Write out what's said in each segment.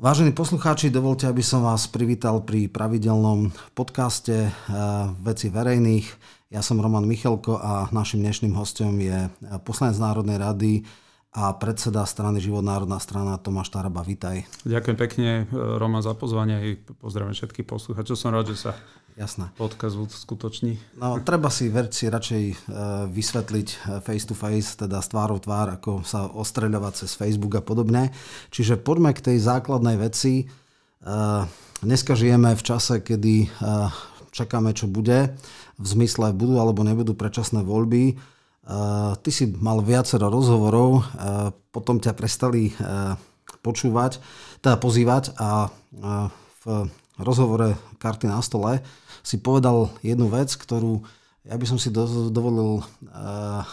Vážení poslucháči, dovolte, aby som vás privítal pri pravidelnom podcaste eh, Veci verejných. Ja som Roman Michelko a našim dnešným hostom je poslanec Národnej rady a predseda strany Život národná strana Tomáš Taraba. Vítaj. Ďakujem pekne, Roman, za pozvanie a pozdravím všetkých poslucháčov. Som rád, že sa Jasné. Podkaz skutočný. No, treba si verci radšej uh, vysvetliť e, face to face, teda z tvárov tvár, ako sa ostreľovať cez Facebook a podobne. Čiže poďme k tej základnej veci. Uh, dneska žijeme v čase, kedy čakáme, čo bude. V zmysle budú alebo nebudú predčasné voľby. Ty si mal viacero rozhovorov, potom ťa prestali uh, počúvať, teda pozývať a v rozhovore karty na stole si povedal jednu vec, ktorú ja by som si do, dovolil uh,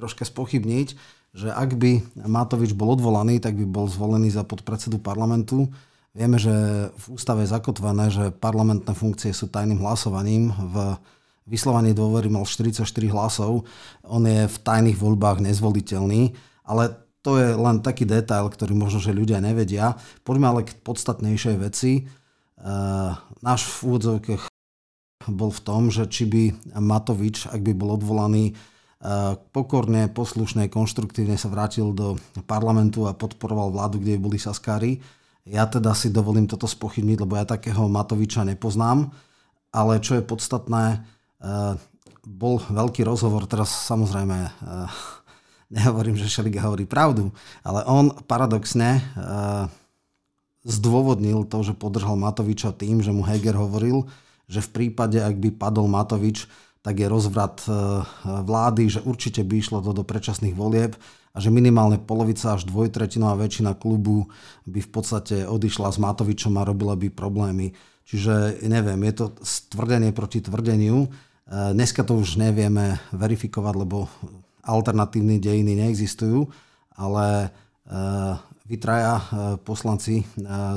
troška spochybniť, že ak by Matovič bol odvolaný, tak by bol zvolený za podpredsedu parlamentu. Vieme, že v ústave je zakotvené, že parlamentné funkcie sú tajným hlasovaním. V vyslovaní dôvery mal 44 hlasov. On je v tajných voľbách nezvoliteľný, ale to je len taký detail, ktorý možno, že ľudia nevedia. Poďme ale k podstatnejšej veci. Uh, náš v úvodzovkách bol v tom, že či by Matovič, ak by bol odvolaný, eh, pokorne, poslušne, konštruktívne sa vrátil do parlamentu a podporoval vládu, kde boli Saskári. Ja teda si dovolím toto spochybniť, lebo ja takého Matoviča nepoznám. Ale čo je podstatné, eh, bol veľký rozhovor, teraz samozrejme eh, nehovorím, že Šeliga hovorí pravdu, ale on paradoxne zdôvodnil to, že podržal Matoviča tým, že mu Heger hovoril, že v prípade, ak by padol Matovič, tak je rozvrat vlády, že určite by išlo to do predčasných volieb a že minimálne polovica až dvojtretinová väčšina klubu by v podstate odišla s Matovičom a robila by problémy. Čiže neviem, je to tvrdenie proti tvrdeniu. E, dneska to už nevieme verifikovať, lebo alternatívne dejiny neexistujú, ale e, vy traja e, poslanci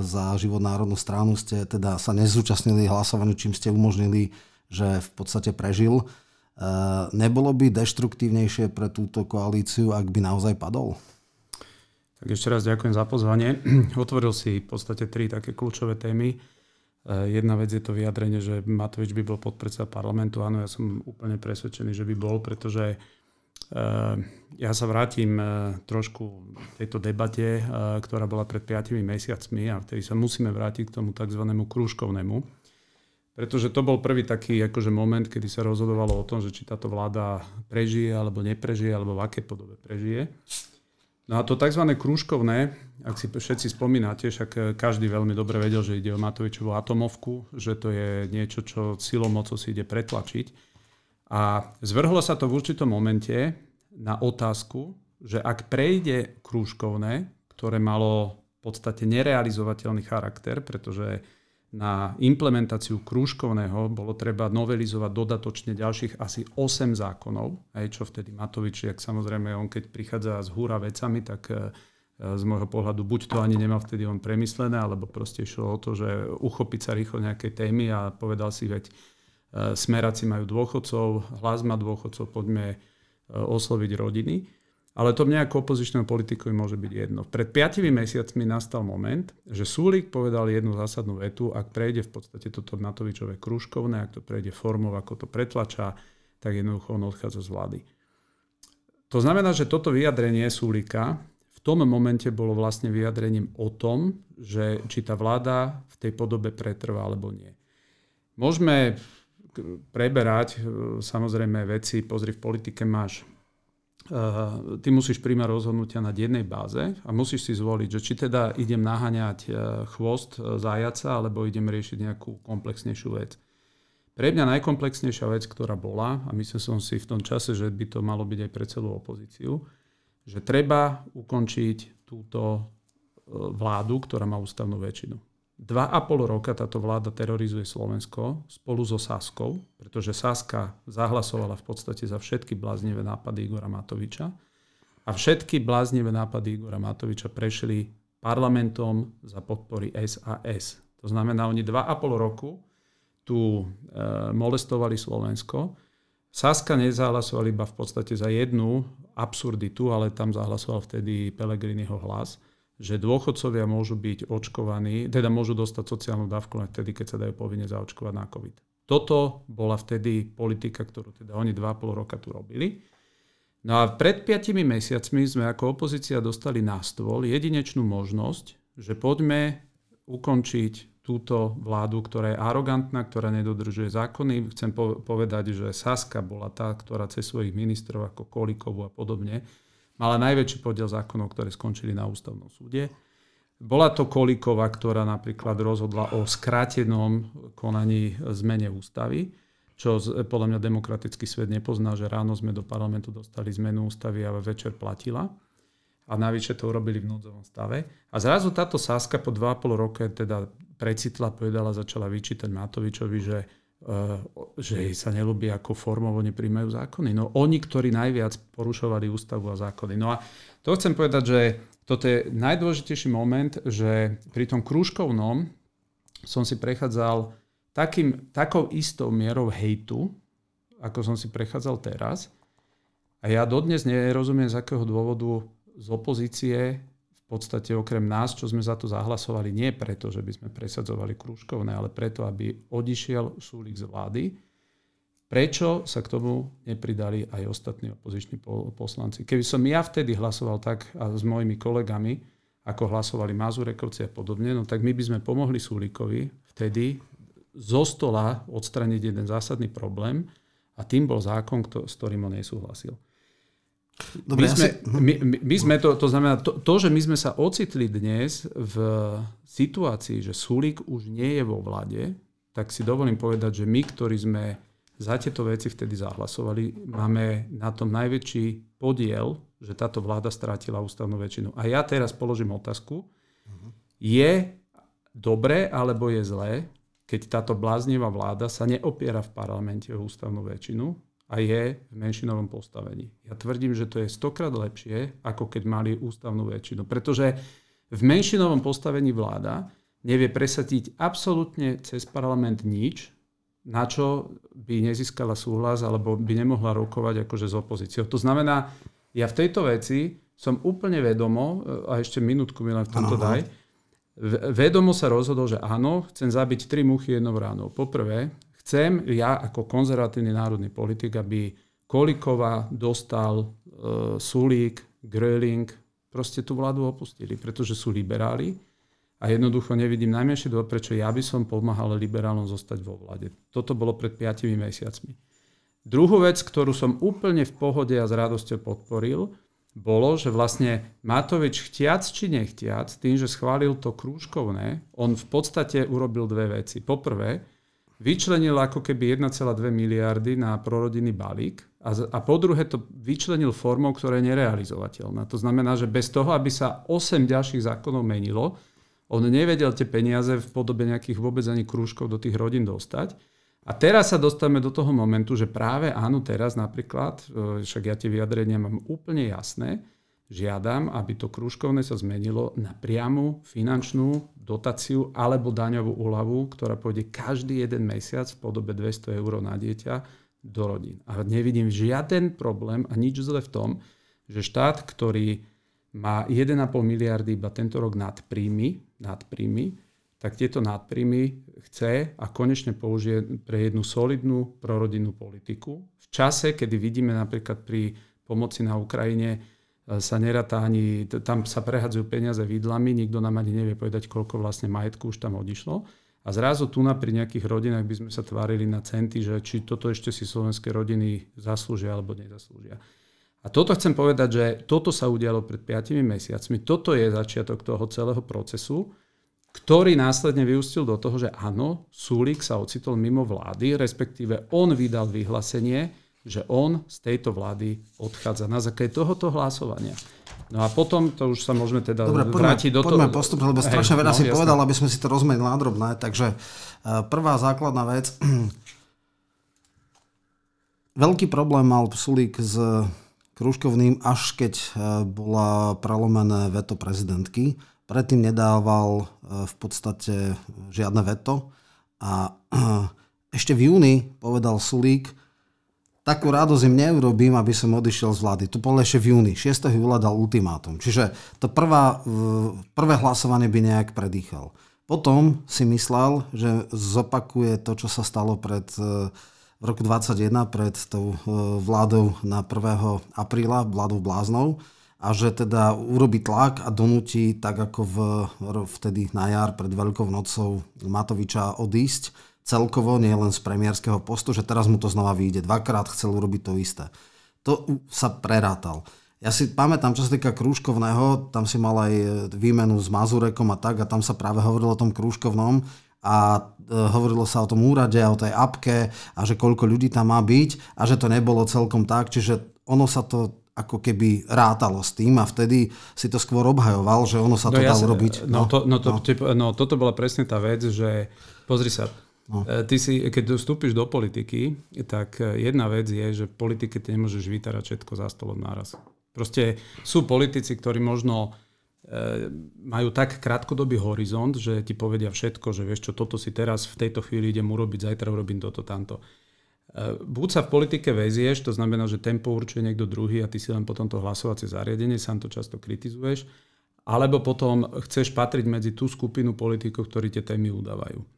za život národnú stranu ste teda sa nezúčastnili hlasovaniu, čím ste umožnili, že v podstate prežil. Nebolo by deštruktívnejšie pre túto koalíciu, ak by naozaj padol? Tak ešte raz ďakujem za pozvanie. Otvoril si v podstate tri také kľúčové témy. Jedna vec je to vyjadrenie, že Matovič by bol podpredseda parlamentu. Áno, ja som úplne presvedčený, že by bol, pretože Eh, ja sa vrátim eh, trošku k tejto debate, eh, ktorá bola pred 5 mesiacmi a vtedy sa musíme vrátiť k tomu tzv. krúžkovnému. Pretože to bol prvý taký akože moment, kedy sa rozhodovalo o tom, že či táto vláda prežije alebo neprežije, alebo v aké podobe prežije. No a to tzv. krúžkovné, ak si všetci spomínate, však každý veľmi dobre vedel, že ide o Matovičovú atomovku, že to je niečo, čo silou mocou si ide pretlačiť. A zvrhlo sa to v určitom momente na otázku, že ak prejde krúžkovné, ktoré malo v podstate nerealizovateľný charakter, pretože na implementáciu krúžkovného bolo treba novelizovať dodatočne ďalších asi 8 zákonov, aj čo vtedy Matovič, jak samozrejme on keď prichádza z húra vecami, tak e, z môjho pohľadu buď to ani nemal vtedy on premyslené, alebo proste išlo o to, že uchopiť sa rýchlo nejakej témy a povedal si, veď E, smeráci majú dôchodcov, hlas má dôchodcov, poďme e, osloviť rodiny. Ale to mne ako opozičného politikovi môže byť jedno. Pred 5 mesiacmi nastal moment, že Súlik povedal jednu zásadnú vetu, ak prejde v podstate toto Matovičové kružkovné, ak to prejde formou, ako to pretlačá, tak jednoducho on odchádza z vlády. To znamená, že toto vyjadrenie Súlika v tom momente bolo vlastne vyjadrením o tom, že či tá vláda v tej podobe pretrvá alebo nie. Môžeme preberať e, samozrejme veci, pozri, v politike máš ty musíš príjmať rozhodnutia na jednej báze a musíš si zvoliť, že či teda idem naháňať e, chvost zajaca, alebo idem riešiť nejakú komplexnejšiu vec. Pre mňa najkomplexnejšia vec, ktorá bola, a myslel som si v tom čase, že by to malo byť aj pre celú opozíciu, že treba ukončiť túto vládu, ktorá má ústavnú väčšinu. Dva a pol roka táto vláda terorizuje Slovensko spolu so Saskou, pretože Saska zahlasovala v podstate za všetky bláznivé nápady Igora Matoviča a všetky bláznivé nápady Igora Matoviča prešli parlamentom za podpory SAS. To znamená, oni dva a pol roku tu e, molestovali Slovensko. Saska nezahlasoval iba v podstate za jednu absurditu, ale tam zahlasoval vtedy Pelegriniho hlas že dôchodcovia môžu byť očkovaní, teda môžu dostať sociálnu dávku len vtedy, keď sa dajú povinne zaočkovať na COVID. Toto bola vtedy politika, ktorú teda oni 2,5 roka tu robili. No a pred 5 mesiacmi sme ako opozícia dostali na stôl jedinečnú možnosť, že poďme ukončiť túto vládu, ktorá je arogantná, ktorá nedodržuje zákony. Chcem povedať, že Saska bola tá, ktorá cez svojich ministrov ako Kolikovu a podobne mala najväčší podiel zákonov, ktoré skončili na ústavnom súde. Bola to Kolíková, ktorá napríklad rozhodla o skrátenom konaní zmene ústavy, čo podľa mňa demokratický svet nepozná, že ráno sme do parlamentu dostali zmenu ústavy a večer platila. A navyše to urobili v núdzovom stave. A zrazu táto Saska po 2,5 roke teda precitla, povedala, začala vyčítať Matovičovi, že že jej sa nelúbi, ako formovo nepríjmajú zákony. No oni, ktorí najviac porušovali ústavu a zákony. No a to chcem povedať, že toto je najdôležitejší moment, že pri tom krúžkovnom som si prechádzal takým, takou istou mierou hejtu, ako som si prechádzal teraz. A ja dodnes nerozumiem, z akého dôvodu z opozície podstate okrem nás, čo sme za to zahlasovali, nie preto, že by sme presadzovali krúžkovné, ale preto, aby odišiel Súlik z vlády. Prečo sa k tomu nepridali aj ostatní opoziční poslanci? Keby som ja vtedy hlasoval tak a s mojimi kolegami, ako hlasovali Mazurekovci a podobne, no tak my by sme pomohli Súlikovi vtedy zo stola odstraniť jeden zásadný problém a tým bol zákon, s ktorým on nesúhlasil. Dobre, my, sme, my, my sme to, to znamená, to, to, že my sme sa ocitli dnes v situácii, že Sulík už nie je vo vlade, tak si dovolím povedať, že my, ktorí sme za tieto veci vtedy zahlasovali, máme na tom najväčší podiel, že táto vláda strátila ústavnú väčšinu. A ja teraz položím otázku. Je dobre alebo je zlé, keď táto bláznivá vláda sa neopiera v parlamente o ústavnú väčšinu, a je v menšinovom postavení. Ja tvrdím, že to je stokrát lepšie, ako keď mali ústavnú väčšinu. Pretože v menšinovom postavení vláda nevie presadiť absolútne cez parlament nič, na čo by nezískala súhlas alebo by nemohla rokovať akože s opozíciou. To znamená, ja v tejto veci som úplne vedomo, a ešte minútku mi len v tomto daj, vedomo sa rozhodol, že áno, chcem zabiť tri muchy jednou ránou. Poprvé, Chcem ja ako konzervatívny národný politik, aby Kolikova dostal e, Sulík, Gröling, proste tú vládu opustili, pretože sú liberáli a jednoducho nevidím najmenší dôvod, prečo ja by som pomáhal liberálom zostať vo vláde. Toto bolo pred 5 mesiacmi. Druhú vec, ktorú som úplne v pohode a s radosťou podporil, bolo, že vlastne Matovič chtiac či nechtiac, tým, že schválil to krúžkovné, on v podstate urobil dve veci. Poprvé, vyčlenil ako keby 1,2 miliardy na prorodinný balík a, a po druhé to vyčlenil formou, ktorá je nerealizovateľná. To znamená, že bez toho, aby sa 8 ďalších zákonov menilo, on nevedel tie peniaze v podobe nejakých vôbec ani krúžkov do tých rodín dostať. A teraz sa dostávame do toho momentu, že práve áno, teraz napríklad, e, však ja tie vyjadrenia mám úplne jasné, žiadam, aby to krúžkovné sa zmenilo na priamu finančnú dotáciu alebo daňovú úľavu, ktorá pôjde každý jeden mesiac v podobe 200 eur na dieťa do rodín. A nevidím žiaden problém a nič zle v tom, že štát, ktorý má 1,5 miliardy iba tento rok nad príjmy, tak tieto nadpríjmy chce a konečne použije pre jednu solidnú prorodinnú politiku. V čase, kedy vidíme napríklad pri pomoci na Ukrajine sa neratá ani, tam sa prehadzujú peniaze vidlami, nikto nám ani nevie povedať, koľko vlastne majetku už tam odišlo. A zrazu tu na pri nejakých rodinách by sme sa tvárili na centy, že či toto ešte si slovenské rodiny zaslúžia alebo nezaslúžia. A toto chcem povedať, že toto sa udialo pred 5 mesiacmi. Toto je začiatok toho celého procesu, ktorý následne vyústil do toho, že áno, Súlik sa ocitol mimo vlády, respektíve on vydal vyhlásenie, že on z tejto vlády odchádza na základe tohoto hlasovania. No a potom to už sa môžeme teda Dobre, poďme, vrátiť do poďme toho. postupne, lebo strašne veľa no, si jasné. povedal, aby sme si to rozmenili na drobné. Takže uh, prvá základná vec. Veľký problém mal Sulík s Kruškovným, až keď uh, bola prelomené veto prezidentky. Predtým nedával uh, v podstate žiadne veto. A ešte v júni povedal Sulík, takú radosť im neurobím, aby som odišiel z vlády. To bolo ešte v júni. 6. júla dal ultimátum. Čiže to prvá, prvé hlasovanie by nejak predýchal. Potom si myslel, že zopakuje to, čo sa stalo pred, e, v roku 2021 pred tou e, vládou na 1. apríla, vládou bláznov a že teda urobí tlak a donúti, tak ako v, vtedy na jar pred Veľkou nocou Matoviča odísť celkovo, nie len z premiérskeho postu, že teraz mu to znova vyjde. Dvakrát chcel urobiť to isté. To sa prerátal. Ja si pamätám, čo sa týka krúžkovného, tam si mal aj výmenu s Mazurekom a tak a tam sa práve hovorilo o tom krúžkovnom a e, hovorilo sa o tom úrade a o tej apke a že koľko ľudí tam má byť a že to nebolo celkom tak, čiže ono sa to ako keby rátalo s tým a vtedy si to skôr obhajoval, že ono sa no to ja dá urobiť. No, no, to, no, to, no. no toto bola presne tá vec, že pozri sa, No. E, ty si, keď vstúpiš do politiky, tak e, jedna vec je, že v politike ty nemôžeš vytárať všetko za stolom naraz. Proste sú politici, ktorí možno e, majú tak krátkodobý horizont, že ti povedia všetko, že vieš čo, toto si teraz v tejto chvíli idem urobiť, zajtra urobím toto, tamto. Buď sa v politike vezieš, to znamená, že tempo určuje niekto druhý a ty si len potom to hlasovacie zariadenie, sám to často kritizuješ, alebo potom chceš patriť medzi tú skupinu politikov, ktorí tie témy udávajú.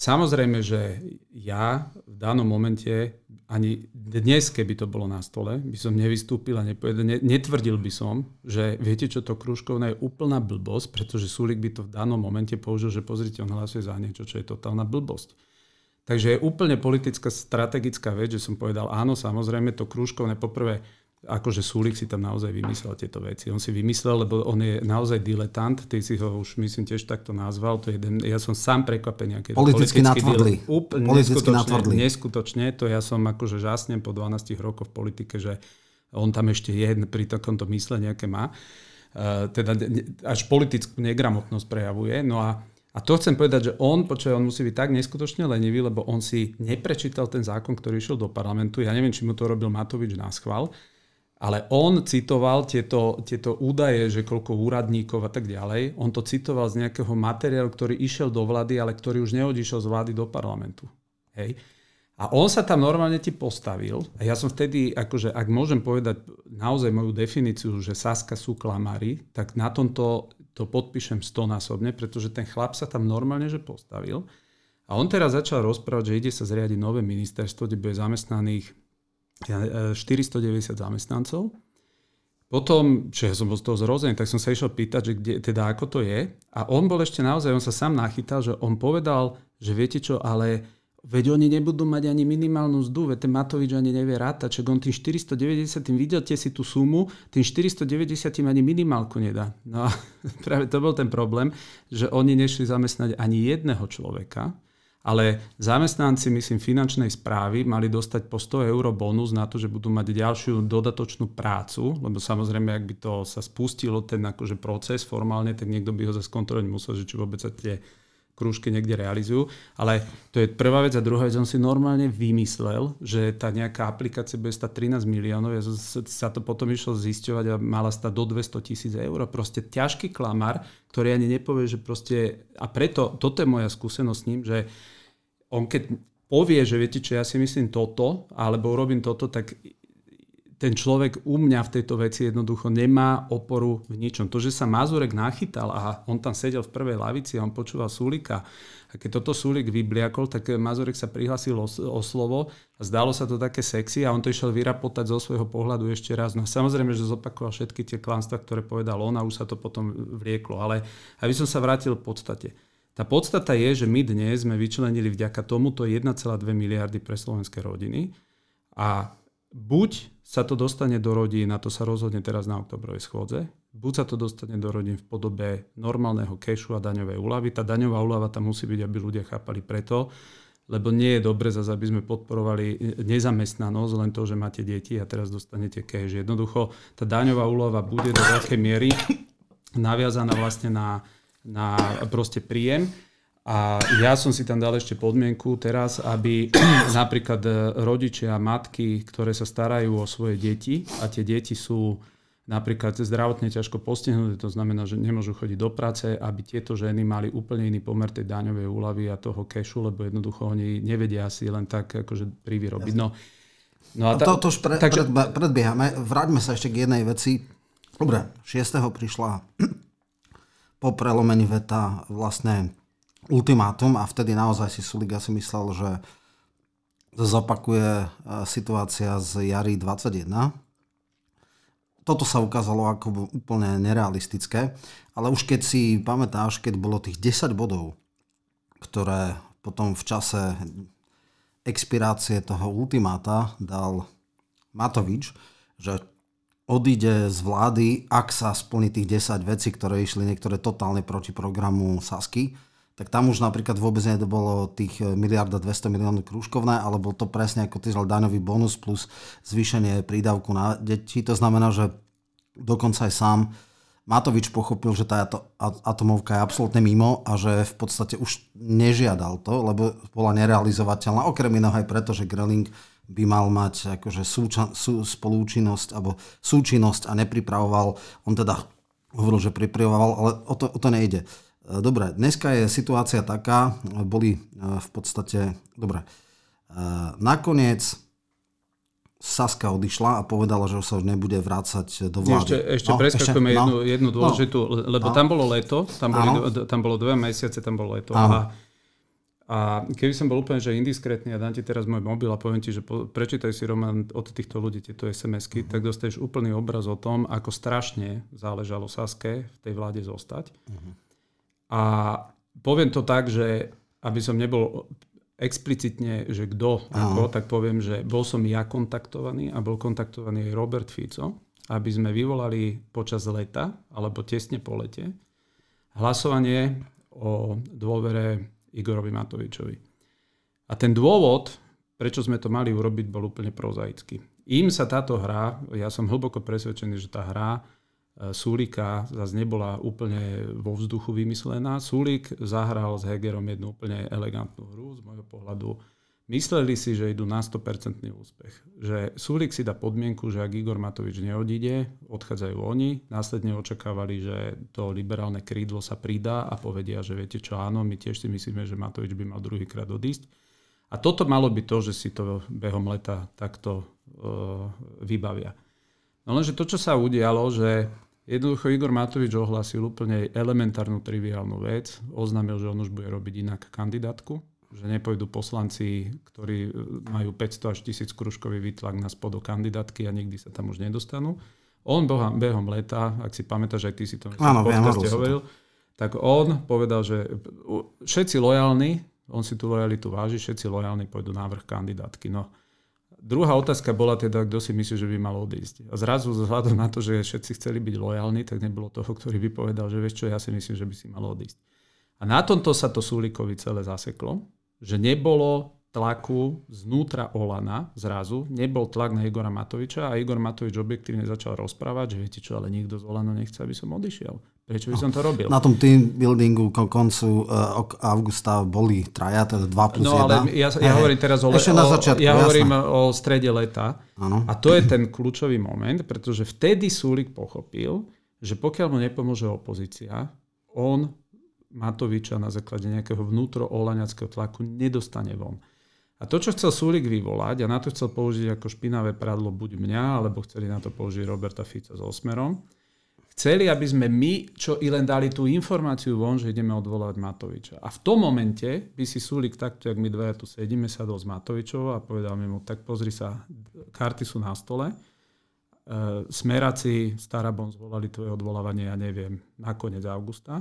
Samozrejme, že ja v danom momente, ani dnes, keby to bolo na stole, by som nevystúpil a nepovedal, netvrdil by som, že viete čo, to krúžkovné je úplná blbosť, pretože Sulik by to v danom momente použil, že pozrite, on hlasuje za niečo, čo je totálna blbosť. Takže je úplne politická, strategická vec, že som povedal, áno, samozrejme, to krúžkovné poprvé akože Súlik si tam naozaj vymyslel tieto veci. On si vymyslel, lebo on je naozaj diletant, ty si ho už myslím tiež takto nazval, to je jeden, ja som sám prekvapený. Aké politicky natvrdli. Úplne politicky neskutočne, neskutočne, to ja som akože žasnem po 12 rokoch v politike, že on tam ešte je pri takomto mysle nejaké má. Uh, teda až politickú negramotnosť prejavuje. No a a to chcem povedať, že on, počuje, on musí byť tak neskutočne lenivý, lebo on si neprečítal ten zákon, ktorý išiel do parlamentu. Ja neviem, či mu to robil Matovič na schvál, ale on citoval tieto, tieto údaje, že koľko úradníkov a tak ďalej, on to citoval z nejakého materiálu, ktorý išiel do vlády, ale ktorý už neodišiel z vlády do parlamentu. Hej. A on sa tam normálne ti postavil a ja som vtedy, akože ak môžem povedať naozaj moju definíciu, že Saska sú klamári, tak na tomto to podpíšem stonásobne, pretože ten chlap sa tam normálne že postavil. A on teraz začal rozprávať, že ide sa zriadiť nové ministerstvo, kde bude zamestnaných 490 e, zamestnancov. Potom, čo ja som bol z toho zrozený, tak som sa išiel pýtať, že kde, teda ako to je. A on bol ešte naozaj, on sa sám nachytal, že on povedal, že viete čo, ale veď oni nebudú mať ani minimálnu zdu, veď ten Matovič ani nevie rátať, čo on tým 490, tým vidíte si tú sumu, tým 490 ani minimálku nedá. No a práve to bol ten problém, že oni nešli zamestnať ani jedného človeka, ale zamestnanci, myslím, finančnej správy mali dostať po 100 eur bonus na to, že budú mať ďalšiu dodatočnú prácu, lebo samozrejme, ak by to sa spustilo, ten akože proces formálne, tak niekto by ho zase kontrolovať musel, že či vôbec sa tie krúžky niekde realizujú. Ale to je prvá vec a druhá vec, on si normálne vymyslel, že tá nejaká aplikácia bude stať 13 miliónov, ja sa to potom išlo zisťovať a mala stať do 200 tisíc eur. Proste ťažký klamár, ktorý ani nepovie, že proste... A preto, toto je moja skúsenosť s ním, že on keď povie, že viete čo, ja si myslím toto, alebo urobím toto, tak ten človek u mňa v tejto veci jednoducho nemá oporu v ničom. To, že sa Mazurek nachytal a on tam sedel v prvej lavici a on počúval Sulika, a keď toto Sulik vybliakol, tak Mazurek sa prihlasil o, o slovo a zdalo sa to také sexy a on to išiel vyrapotať zo svojho pohľadu ešte raz. No samozrejme, že zopakoval všetky tie klanstva, ktoré povedal on a už sa to potom vlieklo. Ale aby som sa vrátil v podstate. Tá podstata je, že my dnes sme vyčlenili vďaka tomuto 1,2 miliardy pre slovenské rodiny a buď sa to dostane do rodín, na to sa rozhodne teraz na oktobrovej schôdze, buď sa to dostane do rodín v podobe normálneho kešu a daňovej úlavy. Tá daňová úlava tam musí byť, aby ľudia chápali preto, lebo nie je dobre zase, aby sme podporovali nezamestnanosť, len to, že máte deti a teraz dostanete cash. Jednoducho tá daňová úlava bude do veľkej miery naviazaná vlastne na na proste príjem. A ja som si tam dal ešte podmienku teraz, aby napríklad e, rodičia, matky, ktoré sa starajú o svoje deti a tie deti sú napríklad zdravotne ťažko postihnuté, to znamená, že nemôžu chodiť do práce, aby tieto ženy mali úplne iný pomer tej daňovej úlavy a toho kešu, lebo jednoducho oni nevedia si len tak akože privyrobiť. No, No a ta, to, to už pre, takže... pred, predbiehame. Vráťme sa ešte k jednej veci. Dobre, 6. prišla po prelomení veta vlastne ultimátum a vtedy naozaj si Sulik asi myslel, že zopakuje e, situácia z jary 21. Toto sa ukázalo ako úplne nerealistické, ale už keď si pamätáš, keď bolo tých 10 bodov, ktoré potom v čase expirácie toho ultimáta dal Matovič, že odíde z vlády, ak sa splní tých 10 vecí, ktoré išli niektoré totálne proti programu Sasky, tak tam už napríklad vôbec nebolo tých e, miliarda 200 miliónov krúžkovné, ale bol to presne ako ty daňový bonus plus zvýšenie prídavku na deti. To znamená, že dokonca aj sám Matovič pochopil, že tá atomovka je absolútne mimo a že v podstate už nežiadal to, lebo bola nerealizovateľná, okrem iného aj preto, že Greling by mal mať akože súča, sú, spolúčinnosť alebo súčinnosť a nepripravoval. On teda hovoril, že pripravoval, ale o to, o to nejde. E, dobre, dneska je situácia taká, boli e, v podstate, dobre, e, nakoniec Saska odišla a povedala, že sa už nebude vrácať do vlády. Ešte, ešte no, preskakujeme jednu, no, jednu dôležitú, no, lebo no, tam bolo leto, tam, boli, tam bolo dve mesiace, tam bolo leto. A, a keby som bol úplne že indiskrétny a dám ti teraz môj mobil a poviem ti, že po, prečítaj si Roman od týchto ľudí tieto SMS-ky, uh-huh. tak dostaneš úplný obraz o tom, ako strašne záležalo Saske v tej vláde zostať. Uh-huh. A poviem to tak, že aby som nebol explicitne, že kto ako, tak poviem, že bol som ja kontaktovaný a bol kontaktovaný aj Robert Fico, aby sme vyvolali počas leta, alebo tesne po lete, hlasovanie o dôvere Igorovi Matovičovi. A ten dôvod, prečo sme to mali urobiť, bol úplne prozaický. Im sa táto hra, ja som hlboko presvedčený, že tá hra Sulika zase nebola úplne vo vzduchu vymyslená. Sulik zahral s Hegerom jednu úplne elegantnú hru z môjho pohľadu. Mysleli si, že idú na 100% úspech. Že Sulik si dá podmienku, že ak Igor Matovič neodíde, odchádzajú oni. Následne očakávali, že to liberálne krídlo sa pridá a povedia, že viete čo, áno, my tiež si myslíme, že Matovič by mal druhýkrát odísť. A toto malo byť to, že si to behom leta takto uh, vybavia. No lenže to, čo sa udialo, že jednoducho Igor Matovič ohlásil úplne elementárnu triviálnu vec. Oznámil, že on už bude robiť inak kandidátku, že nepôjdu poslanci, ktorí majú 500 až 1000 kružkový výtlak na spod do kandidátky a nikdy sa tam už nedostanú. On behom, behom leta, ak si pamätáš, aj ty si to Áno, v podcaste hovoril, tak on povedal, že všetci lojálni, on si tú lojalitu váži, všetci lojálni pôjdu návrh kandidátky. No, Druhá otázka bola teda, kto si myslí, že by mal odísť. A zrazu vzhľadom na to, že všetci chceli byť lojálni, tak nebolo toho, ktorý by povedal, že vieš čo, ja si myslím, že by si mal odísť. A na tomto sa to Sulikovi celé zaseklo, že nebolo tlaku znútra Olana zrazu, nebol tlak na Igora Matoviča a Igor Matovič objektívne začal rozprávať, že viete čo, ale nikto z Olano nechce, aby som odišiel. Prečo by som to robil? Na tom team buildingu kon koncu uh, augusta boli traja, teda 2 plus 1. No ale ja, ja hovorím teraz o, Ešte na začiatku, ja jasné. hovorím o strede leta. Ano. A to je ten kľúčový moment, pretože vtedy Súlik pochopil, že pokiaľ mu nepomôže opozícia, on Matoviča na základe nejakého vnútro olaňackého tlaku nedostane von. A to, čo chcel Súlik vyvolať, a na to chcel použiť ako špinavé pradlo buď mňa, alebo chceli na to použiť Roberta Fica s Osmerom, Chceli, aby sme my, čo i len dali tú informáciu von, že ideme odvolať Matoviča. A v tom momente by si Sulik takto, jak my dvaja tu sedíme, sadol s Matovičovou a povedal mi mu, tak pozri sa, karty sú na stole, e, smeráci Starabon zvolali tvoje odvolávanie, ja neviem, na koniec augusta.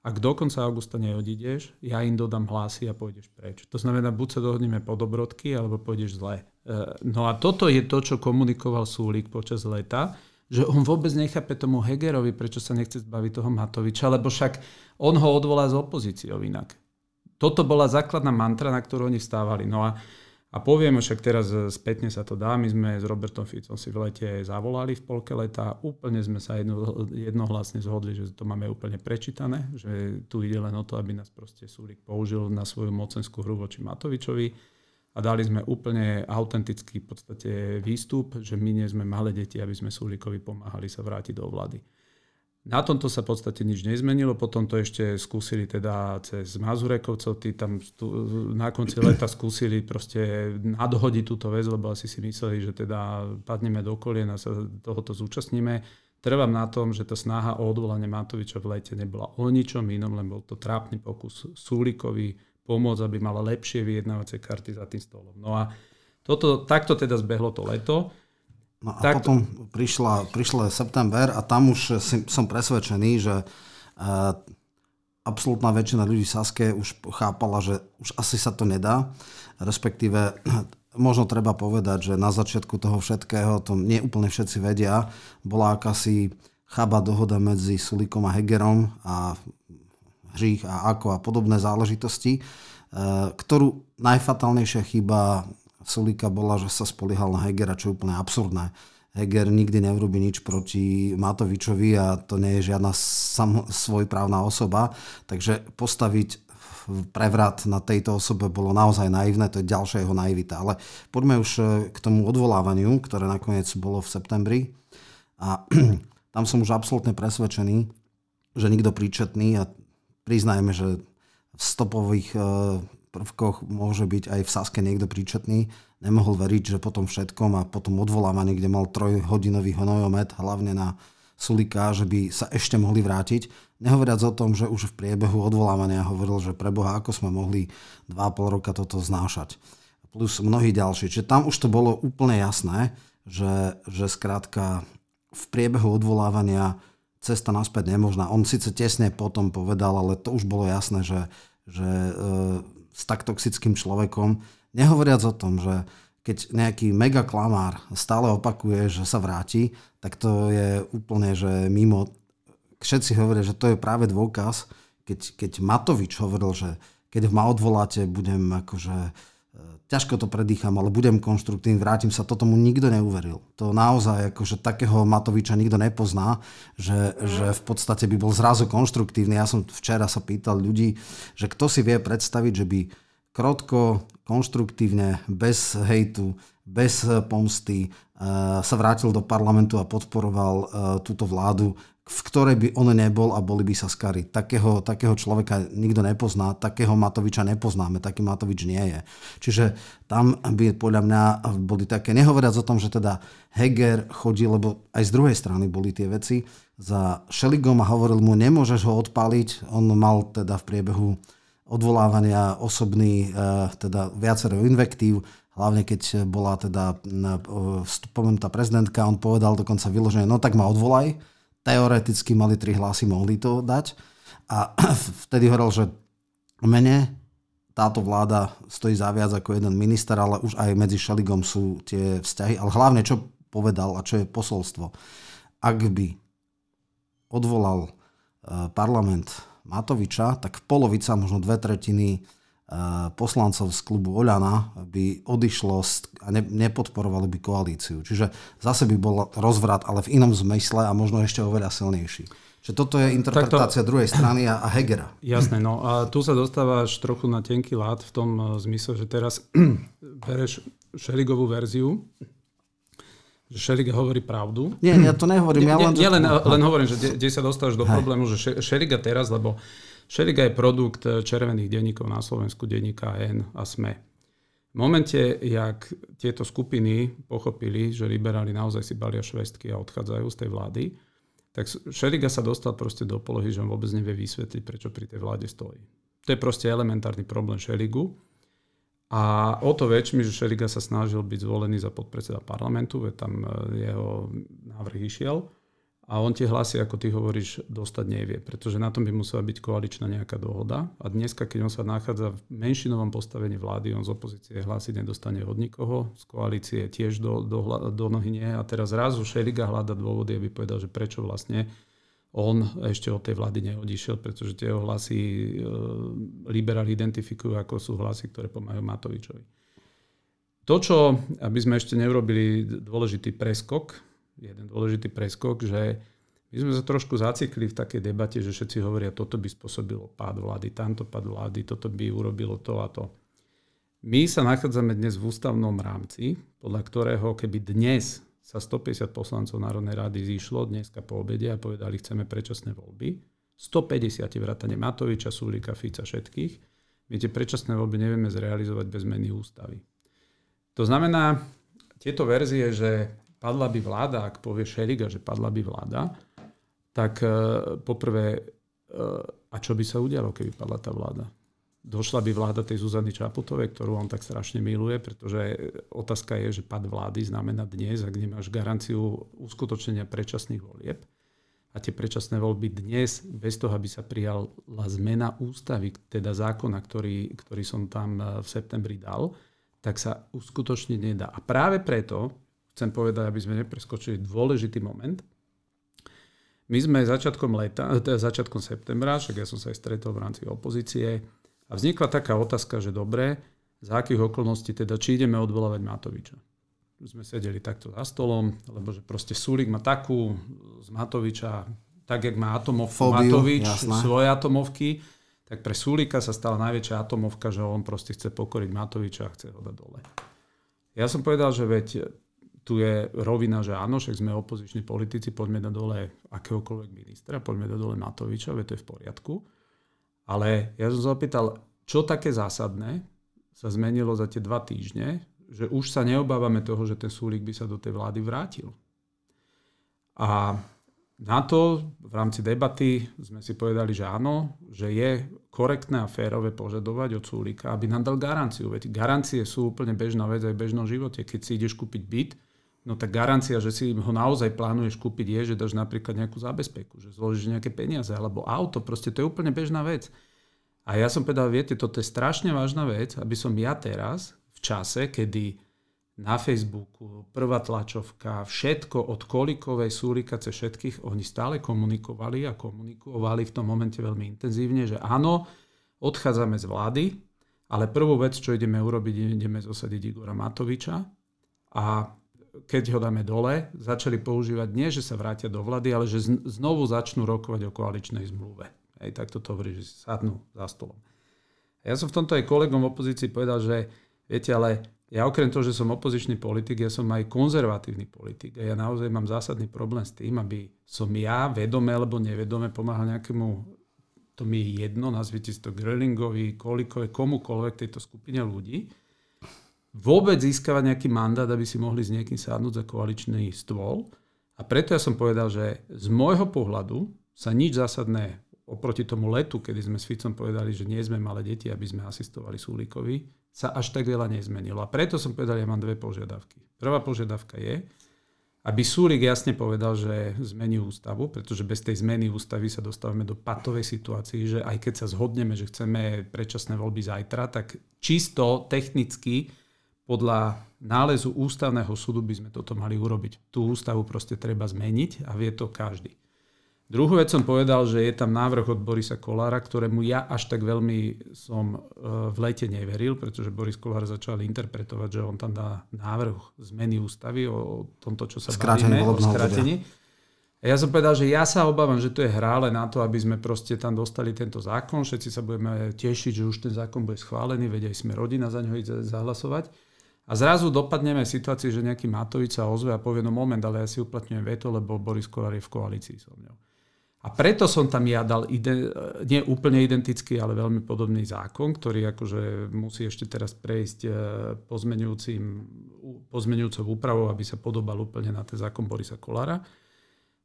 Ak do konca augusta neodídeš, ja im dodám hlasy a pôjdeš preč. To znamená, buď sa dohodneme po dobrodky, alebo pôjdeš zle. E, no a toto je to, čo komunikoval Súlik počas leta že on vôbec nechápe tomu Hegerovi, prečo sa nechce zbaviť toho Matoviča, lebo však on ho odvolá z opozíciou inak. Toto bola základná mantra, na ktorú oni vstávali. No a, a poviem, však teraz spätne sa to dá, my sme s Robertom Ficom si v lete zavolali v polke leta, úplne sme sa jedno, jednohlasne zhodli, že to máme úplne prečítané, že tu ide len o to, aby nás proste Súlik použil na svoju mocenskú hru voči Matovičovi a dali sme úplne autentický v podstate výstup, že my nie sme malé deti, aby sme Sulíkovi pomáhali sa vrátiť do vlády. Na tomto sa v podstate nič nezmenilo, potom to ešte skúsili teda cez Mazurekovcov, tí tam na konci leta skúsili proste nadhodiť túto vec, lebo asi si mysleli, že teda padneme do kolien a sa tohoto zúčastníme. Trvám na tom, že tá snaha o odvolanie Matoviča v lete nebola o ničom inom, len bol to trápny pokus Súlikovi pomôcť, aby mala lepšie vyjednávacie karty za tým stolom. No a toto, takto teda zbehlo to leto. No a tak potom to... prišla, prišla september a tam už som presvedčený, že uh, absolútna väčšina ľudí v Saske už chápala, že už asi sa to nedá. Respektíve možno treba povedať, že na začiatku toho všetkého, to nie úplne všetci vedia, bola akási chába dohoda medzi Sulikom a Hegerom a hřích a ako a podobné záležitosti, uh, ktorú najfatálnejšia chyba Sulika bola, že sa spoliehal na Hegera, čo je úplne absurdné. Heger nikdy neurobi nič proti Matovičovi a to nie je žiadna sam, svojprávna osoba. Takže postaviť prevrat na tejto osobe bolo naozaj naivné, to je ďalšia jeho naivita. Ale poďme už e, k tomu odvolávaniu, ktoré nakoniec bolo v septembri. A tam som už absolútne presvedčený, že nikto príčetný a priznajme, že v stopových e, prvkoch môže byť aj v Saske niekto príčetný. Nemohol veriť, že potom všetkom a potom odvolávaní, kde mal trojhodinový honojomet, hlavne na Sulika, že by sa ešte mohli vrátiť. Nehovoriac o tom, že už v priebehu odvolávania hovoril, že preboha, ako sme mohli 2,5 roka toto znášať. Plus mnohí ďalší. Čiže tam už to bolo úplne jasné, že, že skrátka v priebehu odvolávania cesta naspäť nemožná. On síce tesne potom povedal, ale to už bolo jasné, že, že e, s tak toxickým človekom. Nehovoriac o tom, že keď nejaký mega klamár stále opakuje, že sa vráti, tak to je úplne, že mimo. Všetci hovoria, že to je práve dôkaz, keď, keď Matovič hovoril, že keď ma odvoláte, budem akože ťažko to predýcham, ale budem konštruktívny, vrátim sa, to tomu nikto neuveril. To naozaj, akože takého Matoviča nikto nepozná, že, že v podstate by bol zrazu konštruktívny. Ja som včera sa pýtal ľudí, že kto si vie predstaviť, že by krotko, konštruktívne, bez hejtu, bez pomsty uh, sa vrátil do parlamentu a podporoval uh, túto vládu v ktorej by on nebol a boli by sa skary. Takého, takého človeka nikto nepozná, takého Matoviča nepoznáme, taký Matovič nie je. Čiže tam by podľa mňa boli také, nehovoriac o tom, že teda Heger chodil, lebo aj z druhej strany boli tie veci, za Šeligom a hovoril mu, nemôžeš ho odpaliť, on mal teda v priebehu odvolávania osobný, eh, teda viacero invektív, hlavne keď bola teda eh, spomenutá prezidentka, on povedal dokonca vyložené, no tak ma odvolaj, teoreticky mali tri hlasy, mohli to dať. A vtedy hovoril, že mene táto vláda stojí za viac ako jeden minister, ale už aj medzi Šeligom sú tie vzťahy. Ale hlavne, čo povedal a čo je posolstvo. Ak by odvolal e, parlament Matoviča, tak polovica, možno dve tretiny poslancov z klubu Oľana by odišlo a ne, nepodporovali by koalíciu. Čiže zase by bol rozvrat, ale v inom zmysle a možno ešte oveľa silnejší. Čiže toto je interpretácia to... druhej strany a, a Hegera. Jasné, no a tu sa dostávaš trochu na tenký lát v tom e, zmysle, že teraz bereš Šeligovú verziu, že Šeliga hovorí pravdu. Nie, ja to nehovorím. Ja len, nie, len, len hovorím, že kde sa dostávaš do Hej. problému, že Šeliga teraz, lebo Šeliga je produkt eh, červených denníkov na Slovensku, denníka N a SME. V momente, jak tieto skupiny pochopili, že liberáli naozaj si balia švestky a odchádzajú z tej vlády, tak Šeliga sa dostal proste do polohy, že on vôbec nevie vysvetliť, prečo pri tej vláde stojí. To je proste elementárny problém Šeligu. A o to väčšmi, že Šeliga sa snažil byť zvolený za podpredseda parlamentu, veď tam eh, jeho návrh išiel. A on tie hlasy, ako ty hovoríš, dostať nevie, pretože na tom by musela byť koaličná nejaká dohoda. A dneska, keď on sa nachádza v menšinovom postavení vlády, on z opozície hlasy nedostane od nikoho, z koalície tiež do, do, do nohy nie. A teraz zrazu Šeliga hľada dôvody, aby povedal, že prečo vlastne on ešte od tej vlády neodišiel, pretože tie hlasy e, liberáli identifikujú ako sú hlasy, ktoré pomáhajú Matovičovi. To, čo, aby sme ešte neurobili dôležitý preskok, jeden dôležitý preskok, že my sme sa trošku zacikli v takej debate, že všetci hovoria, toto by spôsobilo pád vlády, tamto pád vlády, toto by urobilo to a to. My sa nachádzame dnes v ústavnom rámci, podľa ktorého keby dnes sa 150 poslancov Národnej rady zišlo dneska po obede a povedali, chceme predčasné voľby. 150 vrátane Matoviča, Sulika, Fica, všetkých. Viete, predčasné voľby nevieme zrealizovať bez zmeny ústavy. To znamená, tieto verzie, že padla by vláda, ak povie Šeliga, že padla by vláda, tak e, poprvé, e, a čo by sa udialo, keby padla tá vláda? došla by vláda tej Zuzany Čaputovej, ktorú on tak strašne miluje, pretože otázka je, že pad vlády znamená dnes, ak nemáš garanciu uskutočnenia predčasných volieb. A tie predčasné voľby dnes, bez toho, aby sa prijala zmena ústavy, teda zákona, ktorý, ktorý som tam e, v septembri dal, tak sa uskutočniť nedá. A práve preto chcem povedať, aby sme nepreskočili dôležitý moment. My sme začiatkom leta, teda začiatkom septembra, však ja som sa aj stretol v rámci opozície, a vznikla taká otázka, že dobre, za akých okolností teda, či ideme odvolávať Matoviča. Sme sedeli takto za stolom, lebo že proste Sulik má takú z Matoviča, tak jak má atomovku Fóbiu, Matovič, jasná. svoje atomovky, tak pre Sulika sa stala najväčšia atomovka, že on proste chce pokoriť Matoviča a chce ho dať dole. Ja som povedal, že veď tu je rovina, že áno, však sme opoziční politici, poďme dať dole akéhokoľvek ministra, poďme dať dole Matoviča, veď to je v poriadku. Ale ja som sa opýtal, čo také zásadné sa zmenilo za tie dva týždne, že už sa neobávame toho, že ten súlik by sa do tej vlády vrátil. A na to v rámci debaty sme si povedali, že áno, že je korektné a férové požadovať od súlika, aby nám dal garanciu. Veď garancie sú úplne bežná vec aj v bežnom živote. Keď si ideš kúpiť byt, no tak garancia, že si ho naozaj plánuješ kúpiť je, že dáš napríklad nejakú zabezpeku, že zložíš nejaké peniaze alebo auto, proste to je úplne bežná vec. A ja som povedal, viete, toto je strašne vážna vec, aby som ja teraz, v čase, kedy na Facebooku, prvá tlačovka, všetko od Kolikovej, Súrika, všetkých, oni stále komunikovali a komunikovali v tom momente veľmi intenzívne, že áno, odchádzame z vlády, ale prvú vec, čo ideme urobiť, ideme zosadiť Igora Matoviča a keď ho dáme dole, začali používať nie, že sa vrátia do vlády, ale že znovu začnú rokovať o koaličnej zmluve. Hej, tak toto hovorí, že sadnú za stolom. Ja som v tomto aj kolegom v opozícii povedal, že viete, ale ja okrem toho, že som opozičný politik, ja som aj konzervatívny politik. A ja naozaj mám zásadný problém s tým, aby som ja vedome alebo nevedome pomáhal nejakému, to mi je jedno, nazvite si to Grölingovi, Kolikovi, komukoľvek tejto skupine ľudí, vôbec získavať nejaký mandát, aby si mohli s niekým sadnúť za koaličný stôl. A preto ja som povedal, že z môjho pohľadu sa nič zásadné oproti tomu letu, kedy sme s Ficom povedali, že nie sme malé deti, aby sme asistovali Súlikovi, sa až tak veľa nezmenilo. A preto som povedal, ja mám dve požiadavky. Prvá požiadavka je, aby Súlik jasne povedal, že zmení ústavu, pretože bez tej zmeny ústavy sa dostávame do patovej situácii, že aj keď sa zhodneme, že chceme predčasné voľby zajtra, tak čisto technicky podľa nálezu ústavného súdu by sme toto mali urobiť. Tú ústavu proste treba zmeniť a vie to každý. Druhú vec som povedal, že je tam návrh od Borisa Kolára, ktorému ja až tak veľmi som e, v lete neveril, pretože Boris Kolár začal interpretovať, že on tam dá návrh zmeny ústavy o tomto, čo sa Skrátenie bavíme, o skrátení. A ja som povedal, že ja sa obávam, že to je hra len na to, aby sme proste tam dostali tento zákon. Všetci sa budeme tešiť, že už ten zákon bude schválený, veď aj sme rodina za ňo ide zahlasovať. A zrazu dopadneme v situácii, že nejaký Matovič sa ozve a povie, no moment, ale ja si uplatňujem veto, lebo Boris Kolár je v koalícii so mňou. A preto som tam ja dal ide, nie úplne identický, ale veľmi podobný zákon, ktorý akože musí ešte teraz prejsť e, pozmenujúcou úpravou, aby sa podobal úplne na ten zákon Borisa Kolára.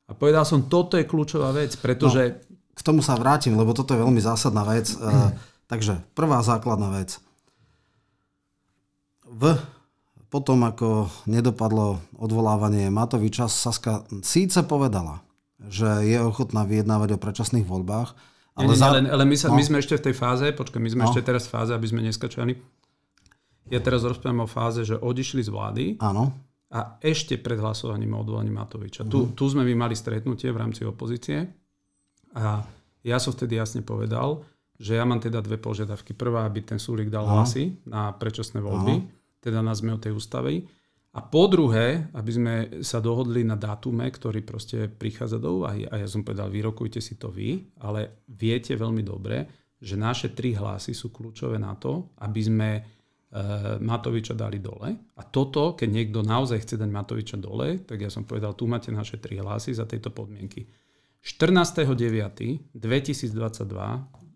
A povedal som, toto je kľúčová vec, pretože... No, k tomu sa vrátim, lebo toto je veľmi zásadná vec. Mm. Takže prvá základná vec v, potom, ako nedopadlo odvolávanie Matoviča, Saska síce povedala, že je ochotná vyjednávať o predčasných voľbách, ale, nie, za... ale, ale my, sa, no. my sme ešte v tej fáze, počkaj, my sme no. ešte teraz v fáze, aby sme neskačali. Ja teraz rozprávam o fáze, že odišli z vlády Áno. a ešte pred hlasovaním o odvolaní Matoviča. Uh-huh. Tu, mhm. tu sme my mali stretnutie v rámci opozície a ja som vtedy jasne povedal, že ja mám teda dve požiadavky. Prvá, aby ten súlik dal hlasy na predčasné voľby. Aha teda na zmenu tej ústavy. A po druhé, aby sme sa dohodli na dátume, ktorý proste prichádza do úvahy. A ja som povedal, vyrokujte si to vy, ale viete veľmi dobre, že naše tri hlasy sú kľúčové na to, aby sme Matoviča dali dole. A toto, keď niekto naozaj chce dať Matoviča dole, tak ja som povedal, tu máte naše tri hlasy za tejto podmienky. 14.9.2022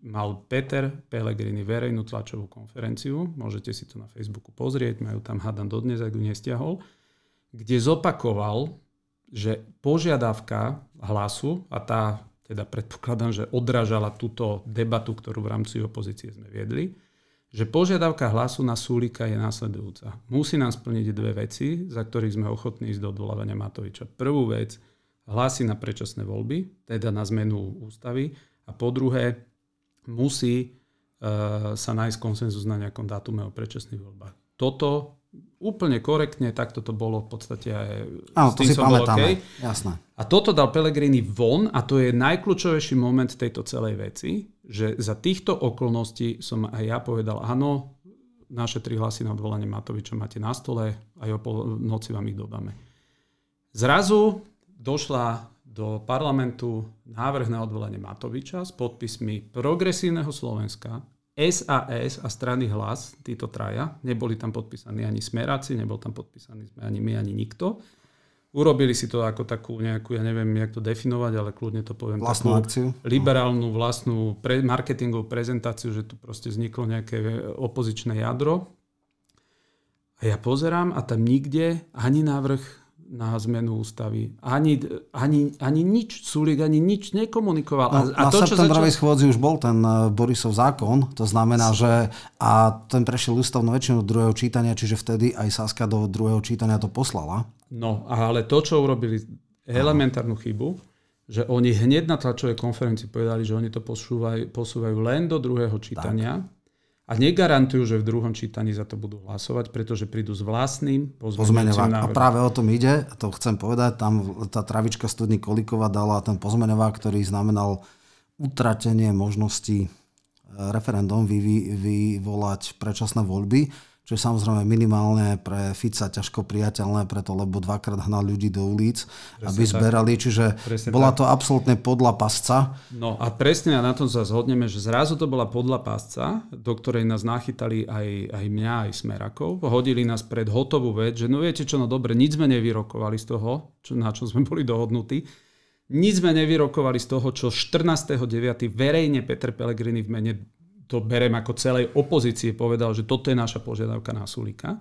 mal Peter Pellegrini verejnú tlačovú konferenciu, môžete si to na Facebooku pozrieť, majú tam hádam dodnes, ak ju nestiahol, kde zopakoval, že požiadavka hlasu, a tá teda predpokladám, že odrážala túto debatu, ktorú v rámci opozície sme viedli, že požiadavka hlasu na Súlika je následujúca. Musí nám splniť dve veci, za ktorých sme ochotní ísť do odvolávania Matoviča. Prvú vec, hlási na predčasné voľby, teda na zmenu ústavy. A po druhé, musí uh, sa nájsť konsenzus na nejakom dátume o predčasných voľbách. Toto úplne korektne, takto to bolo v podstate aj... Áno, to si pamätáme, okay. jasné. A toto dal Pellegrini von a to je najkľúčovejší moment tejto celej veci, že za týchto okolností som aj ja povedal, áno, naše tri hlasy na odvolanie Matoviča máte na stole, aj o pol noci vám ich dodáme. Zrazu došla do parlamentu návrh na odvolanie Matoviča s podpismi Progresívneho Slovenska, SAS a strany hlas, títo traja, neboli tam podpísaní ani smeráci, nebol tam podpísaný sme ani my, ani nikto. Urobili si to ako takú nejakú, ja neviem, jak to definovať, ale kľudne to poviem. Vlastnú akciu. Liberálnu vlastnú pre, marketingovú prezentáciu, že tu proste vzniklo nejaké opozičné jadro. A ja pozerám a tam nikde ani návrh na zmenu ústavy. Ani, ani, ani nič, Sulik ani nič nekomunikoval. No, a, a na to, septembrovej začal... schôdzi už bol ten uh, Borisov zákon, to znamená, že a ten prešiel ústavnú väčšinu druhého čítania, čiže vtedy aj Saska do druhého čítania to poslala. No, ale to, čo urobili, elementárnu chybu, že oni hneď na tlačovej konferencii povedali, že oni to posúvajú, posúvajú len do druhého čítania. Tak a negarantujú, že v druhom čítaní za to budú hlasovať, pretože prídu s vlastným pozmeňovacím návrhom. A práve o tom ide, to chcem povedať, tam tá travička studní Kolikova dala ten pozmeňovák, ktorý znamenal utratenie možnosti eh, referendum vy, vyvolať predčasné voľby čo je samozrejme minimálne pre Fica ťažko priateľné, preto lebo dvakrát hnal ľudí do ulic, presne aby zberali, tak. čiže presne bola tak. to absolútne podľa pasca. No a presne na tom sa zhodneme, že zrazu to bola podľa pasca, do ktorej nás nachytali aj, aj mňa, aj Smerakov. Hodili nás pred hotovú vec, že no viete čo, no dobre, nič sme nevyrokovali z toho, čo, na čo sme boli dohodnutí. Nič sme nevyrokovali z toho, čo 14.9. verejne Peter Pellegrini v mene to berem ako celej opozície, povedal, že toto je naša požiadavka na Sulika.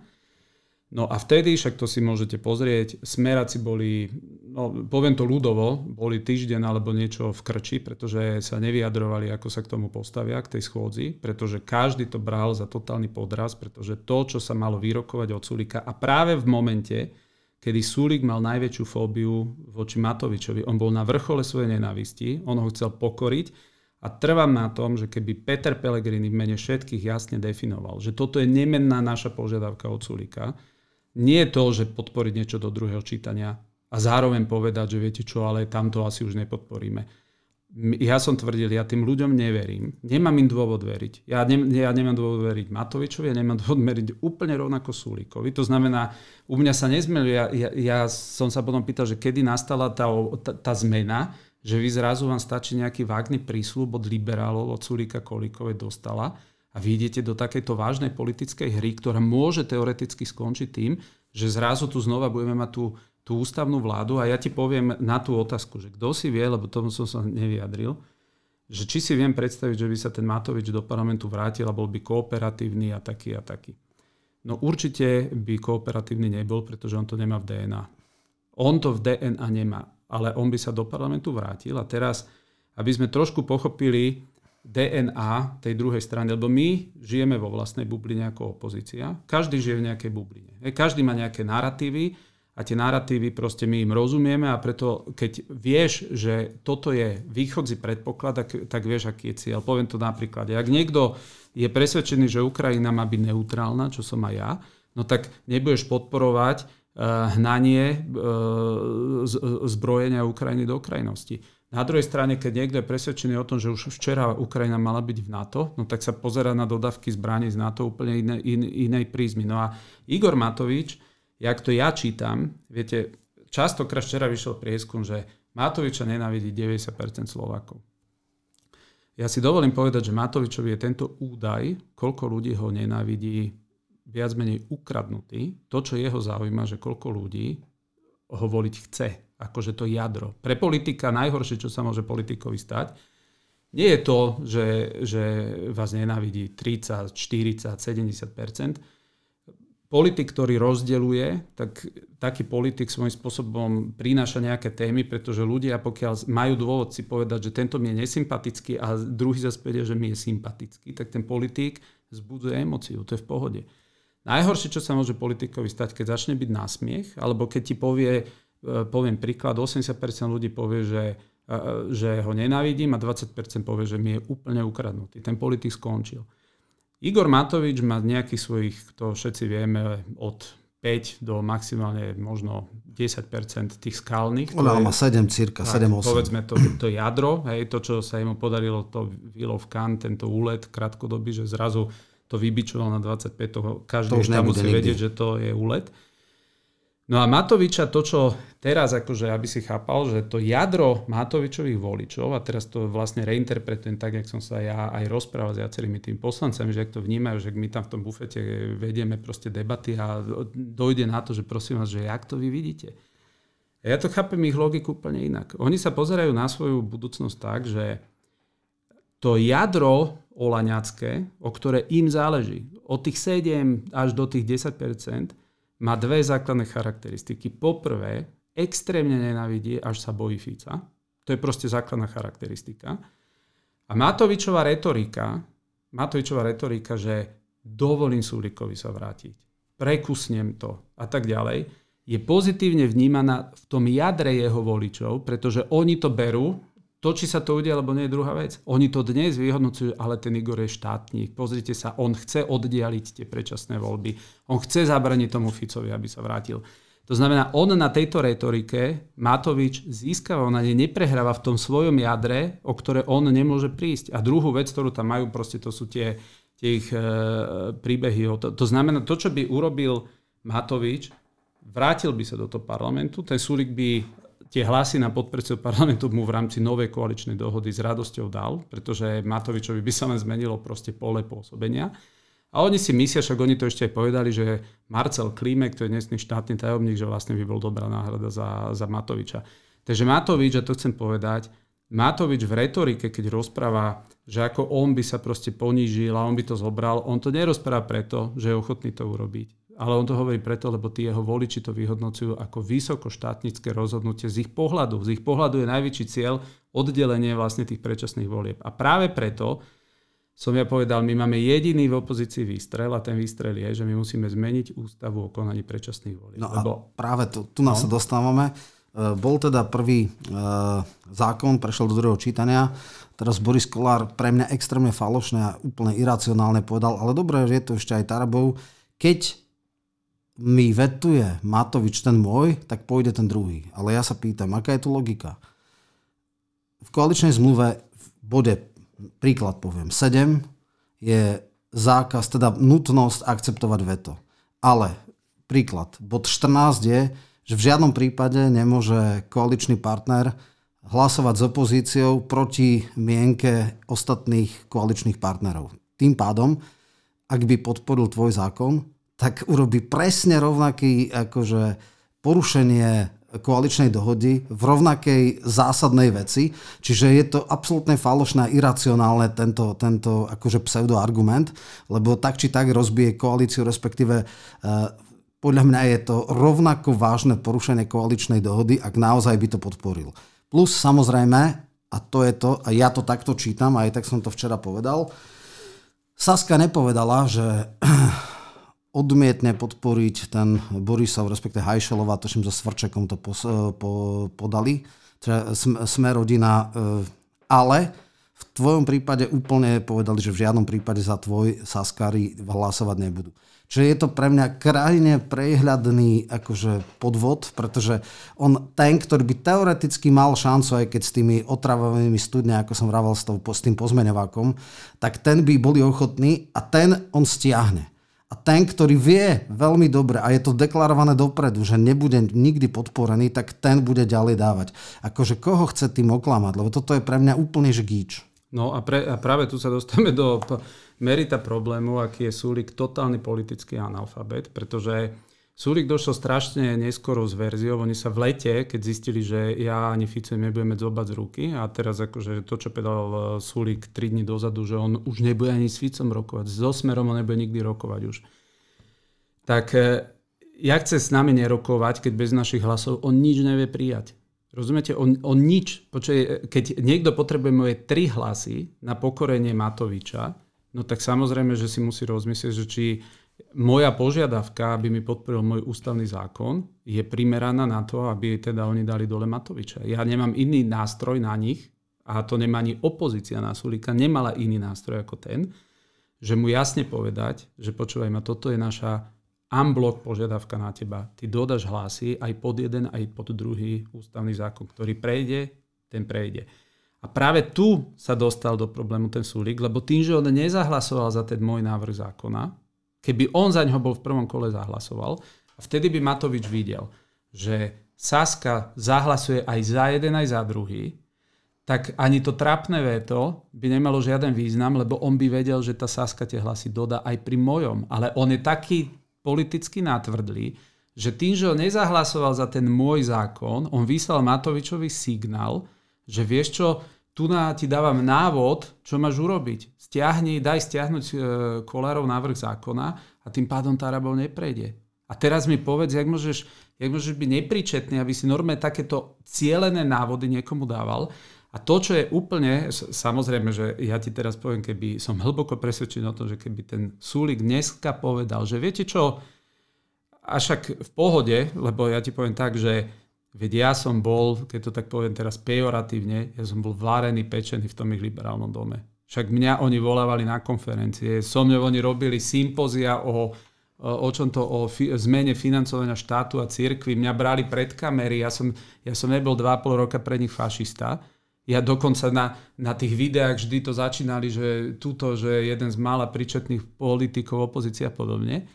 No a vtedy, však to si môžete pozrieť, smeráci boli, no poviem to ľudovo, boli týždeň alebo niečo v krči, pretože sa nevyjadrovali, ako sa k tomu postavia, k tej schôdzi, pretože každý to bral za totálny podraz, pretože to, čo sa malo vyrokovať od Sulika a práve v momente, kedy Sulik mal najväčšiu fóbiu voči Matovičovi, on bol na vrchole svojej nenávisti, on ho chcel pokoriť, a trvám na tom, že keby Peter Pellegrini v mene všetkých jasne definoval, že toto je nemenná naša požiadavka od Sulika, nie je to, že podporiť niečo do druhého čítania a zároveň povedať, že viete čo, ale tamto asi už nepodporíme. Ja som tvrdil, ja tým ľuďom neverím. Nemám im dôvod veriť. Ja, ne, ja nemám dôvod veriť Matovičovi, ja nemám dôvod veriť úplne rovnako Sulíkovi. To znamená, u mňa sa nezmenil. Ja, ja, ja som sa potom pýtal, že kedy nastala tá, tá, tá zmena, že vy zrazu vám stačí nejaký vágny prísľub od liberálov, od Sulíka Kolíkovej dostala a vy idete do takejto vážnej politickej hry, ktorá môže teoreticky skončiť tým, že zrazu tu znova budeme mať tú, tú ústavnú vládu a ja ti poviem na tú otázku, že kto si vie, lebo tomu som sa nevyjadril, že či si viem predstaviť, že by sa ten Matovič do parlamentu vrátil a bol by kooperatívny a taký a taký. No určite by kooperatívny nebol, pretože on to nemá v DNA. On to v DNA nemá ale on by sa do parlamentu vrátil. A teraz, aby sme trošku pochopili DNA tej druhej strany, lebo my žijeme vo vlastnej bubline ako opozícia. Každý žije v nejakej bubline. Každý má nejaké narratívy a tie narratívy proste my im rozumieme a preto keď vieš, že toto je východzí predpoklad, tak, tak vieš, aký je cieľ. Poviem to napríklad. Ak niekto je presvedčený, že Ukrajina má byť neutrálna, čo som aj ja, no tak nebudeš podporovať hnanie eh, zbrojenia Ukrajiny do krajnosti. Na druhej strane, keď niekto je presvedčený o tom, že už včera Ukrajina mala byť v NATO, no tak sa pozera na dodavky zbraní z NATO úplne iné, in, inej prízmy. No a Igor Matovič, jak to ja čítam, viete, častokrát včera vyšiel prieskum, že Matoviča nenávidí 90% Slovákov. Ja si dovolím povedať, že Matovičovi je tento údaj, koľko ľudí ho nenávidí viac menej ukradnutý. To, čo jeho zaujíma, že koľko ľudí ho voliť chce. Akože to jadro. Pre politika najhoršie, čo sa môže politikovi stať, nie je to, že, že vás nenávidí 30, 40, 70% politik, ktorý rozdeluje, tak taký politik svojím spôsobom prináša nejaké témy, pretože ľudia, pokiaľ majú dôvod si povedať, že tento mi je nesympatický a druhý zase povie, že mi je sympatický, tak ten politik zbuduje emóciu, to je v pohode. Najhoršie, čo sa môže politikovi stať, keď začne byť násmiech, alebo keď ti povie, e, poviem príklad, 80% ľudí povie, že, e, že ho nenávidím a 20% povie, že mi je úplne ukradnutý. Ten politik skončil. Igor Matovič má nejakých svojich, to všetci vieme, od 5 do maximálne možno 10% tých skalných. On má 7, cirka 7-8. Povedzme to, to jadro, hej, to, čo sa jemu podarilo, to Will of Khan, tento úlet krátkodobý, že zrazu to vybičoval na 25, to každý to už musí nikdy. vedieť, že to je úlet. No a Matoviča, to čo teraz, akože aby si chápal, že to jadro Matovičových voličov, a teraz to vlastne reinterpretujem tak, jak som sa ja aj rozprával s viacerými tým poslancami, že ak to vnímajú, že my tam v tom bufete vedieme proste debaty a dojde na to, že prosím vás, že jak to vy vidíte. A ja to chápem ich logiku úplne inak. Oni sa pozerajú na svoju budúcnosť tak, že to jadro olaňacké, o ktoré im záleží, od tých 7 až do tých 10% má dve základné charakteristiky. Poprvé, extrémne nenávidí, až sa bojí Fica. To je proste základná charakteristika. A Matovičová retorika, Matovičová retorika, že dovolím Sulikovi sa vrátiť, prekusnem to a tak ďalej, je pozitívne vnímaná v tom jadre jeho voličov, pretože oni to berú to, či sa to udia, alebo nie je druhá vec. Oni to dnes vyhodnocujú, ale ten Igor je štátnik. Pozrite sa, on chce oddialiť tie predčasné voľby. On chce zabraniť tomu Ficovi, aby sa vrátil. To znamená, on na tejto retorike, Matovič získava, on ani neprehráva v tom svojom jadre, o ktoré on nemôže prísť. A druhú vec, ktorú tam majú, proste to sú tie, tie ich e, príbehy. To, to znamená, to, čo by urobil Matovič, vrátil by sa do toho parlamentu, ten Sulik by tie hlasy na podpredsedu parlamentu mu v rámci novej koaličnej dohody s radosťou dal, pretože Matovičovi by sa len zmenilo proste pole pôsobenia. A oni si myslia, však oni to ešte aj povedali, že Marcel Klímek, to je dnesný štátny tajomník, že vlastne by bol dobrá náhrada za, za Matoviča. Takže Matovič, a to chcem povedať, Matovič v retorike, keď rozpráva, že ako on by sa proste ponížil a on by to zobral, on to nerozpráva preto, že je ochotný to urobiť ale on to hovorí preto, lebo tí jeho voliči to vyhodnocujú ako vysoko štátnické rozhodnutie z ich pohľadu. Z ich pohľadu je najväčší cieľ oddelenie vlastne tých predčasných volieb. A práve preto som ja povedal, my máme jediný v opozícii výstrel a ten výstrel je, že my musíme zmeniť ústavu o konaní predčasných volieb. No lebo... a práve tu, tu nás no. sa dostávame. E, bol teda prvý e, zákon, prešiel do druhého čítania. Teraz Boris Kolár pre mňa extrémne falošné a úplne iracionálne povedal, ale dobré, že je to ešte aj Tarabov. Keď mi vetuje Matovič ten môj, tak pôjde ten druhý. Ale ja sa pýtam, aká je tu logika? V koaličnej zmluve v bode, príklad poviem, 7 je zákaz, teda nutnosť akceptovať veto. Ale príklad, bod 14 je, že v žiadnom prípade nemôže koaličný partner hlasovať s opozíciou proti mienke ostatných koaličných partnerov. Tým pádom, ak by podporil tvoj zákon, tak urobí presne rovnaký akože porušenie koaličnej dohody v rovnakej zásadnej veci. Čiže je to absolútne falošné a iracionálne tento, tento akože pseudoargument, lebo tak či tak rozbije koalíciu, respektíve uh, podľa mňa je to rovnako vážne porušenie koaličnej dohody, ak naozaj by to podporil. Plus samozrejme, a to je to, a ja to takto čítam, aj tak som to včera povedal, Saska nepovedala, že odmietne podporiť ten Borisov, respektive Hajšelova, tuším so Svrčekom to pos, e, po, podali, teda sme rodina, e, ale v tvojom prípade úplne povedali, že v žiadnom prípade za tvoj Saskari hlasovať nebudú. Čiže je to pre mňa krajine prehľadný akože podvod, pretože on, ten, ktorý by teoreticky mal šancu, aj keď s tými otravovými studne, ako som vravel s, s tým pozmeňovákom, tak ten by boli ochotní a ten on stiahne. A ten, ktorý vie veľmi dobre, a je to deklarované dopredu, že nebude nikdy podporený, tak ten bude ďalej dávať. Akože koho chce tým oklamať? Lebo toto je pre mňa úplne že gíč. No a, pre, a práve tu sa dostávame do merita problému, aký je Súlik totálny politický analfabet, pretože Súlik došiel strašne neskoro s verziou. Oni sa v lete, keď zistili, že ja ani Fico nebudeme zobať z ruky a teraz akože to, čo povedal Súlik 3 dní dozadu, že on už nebude ani s Ficom rokovať, so Smerom on nebude nikdy rokovať už. Tak e, ja chce s nami nerokovať, keď bez našich hlasov on nič nevie prijať. Rozumiete? On, on nič. Počuj, keď niekto potrebuje moje tri hlasy na pokorenie Matoviča, no tak samozrejme, že si musí rozmyslieť, že či moja požiadavka, aby mi podporil môj ústavný zákon, je primeraná na to, aby teda oni dali dole Matoviča. Ja nemám iný nástroj na nich, a to nemá ani opozícia na Sulika, nemala iný nástroj ako ten, že mu jasne povedať, že počúvaj ma, toto je naša unblock požiadavka na teba. Ty dodaš hlasy aj pod jeden, aj pod druhý ústavný zákon, ktorý prejde, ten prejde. A práve tu sa dostal do problému ten Sulik, lebo tým, že on nezahlasoval za ten môj návrh zákona, keby on za ňo bol v prvom kole zahlasoval, a vtedy by Matovič videl, že Saska zahlasuje aj za jeden, aj za druhý, tak ani to trápne veto by nemalo žiaden význam, lebo on by vedel, že tá Saska tie hlasy dodá aj pri mojom. Ale on je taký politicky natvrdlý, že tým, že on nezahlasoval za ten môj zákon, on vyslal Matovičovi signál, že vieš čo, tu na ti dávam návod, čo máš urobiť. Stiahni, daj stiahnuť e, Kolárov návrh zákona a tým pádom Tarabov neprejde. A teraz mi povedz, jak môžeš, jak môžeš byť nepríčetný, aby si normálne takéto cielené návody niekomu dával. A to, čo je úplne, samozrejme, že ja ti teraz poviem, keby som hlboko presvedčený o tom, že keby ten Súlik dneska povedal, že viete čo, a však v pohode, lebo ja ti poviem tak, že Veď ja som bol, keď to tak poviem teraz pejoratívne, ja som bol várený, pečený v tom ich liberálnom dome. Však mňa oni volávali na konferencie, so mňou oni robili sympozia o, o čom to, o fi, zmene financovania štátu a církvy. Mňa brali pred kamery, ja som, ja som nebol 2,5 roka pre nich fašista. Ja dokonca na, na tých videách vždy to začínali, že túto, že jeden z mála príčetných politikov opozícia a podobne.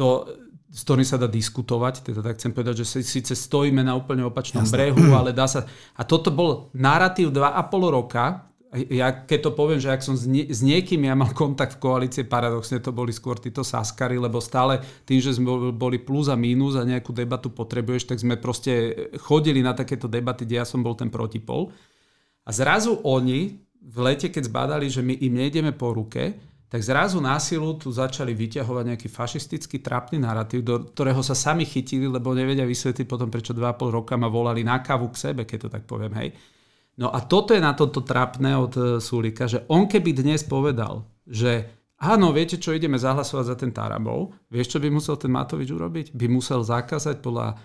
To, s ktorým sa dá diskutovať, teda tak chcem povedať, že síce stojíme na úplne opačnom Jasne. brehu, ale dá sa... A toto bol narratív 2,5 roka, ja keď to poviem, že ak som s, nie, s niekým ja mal kontakt v koalície, paradoxne to boli skôr títo saskary, lebo stále tým, že sme boli plus a mínus a nejakú debatu potrebuješ, tak sme proste chodili na takéto debaty, kde ja som bol ten protipol. A zrazu oni v lete, keď zbadali, že my im nejdeme po ruke, tak zrazu násilu tu začali vyťahovať nejaký fašistický trápny narratív, do ktorého sa sami chytili, lebo nevedia vysvetliť potom, prečo 2,5 roka ma volali na kávu k sebe, keď to tak poviem, hej. No a toto je na toto trápne od e, Sulika, že on keby dnes povedal, že áno, viete čo, ideme zahlasovať za ten Tarabov, vieš, čo by musel ten Matovič urobiť? By musel zakázať podľa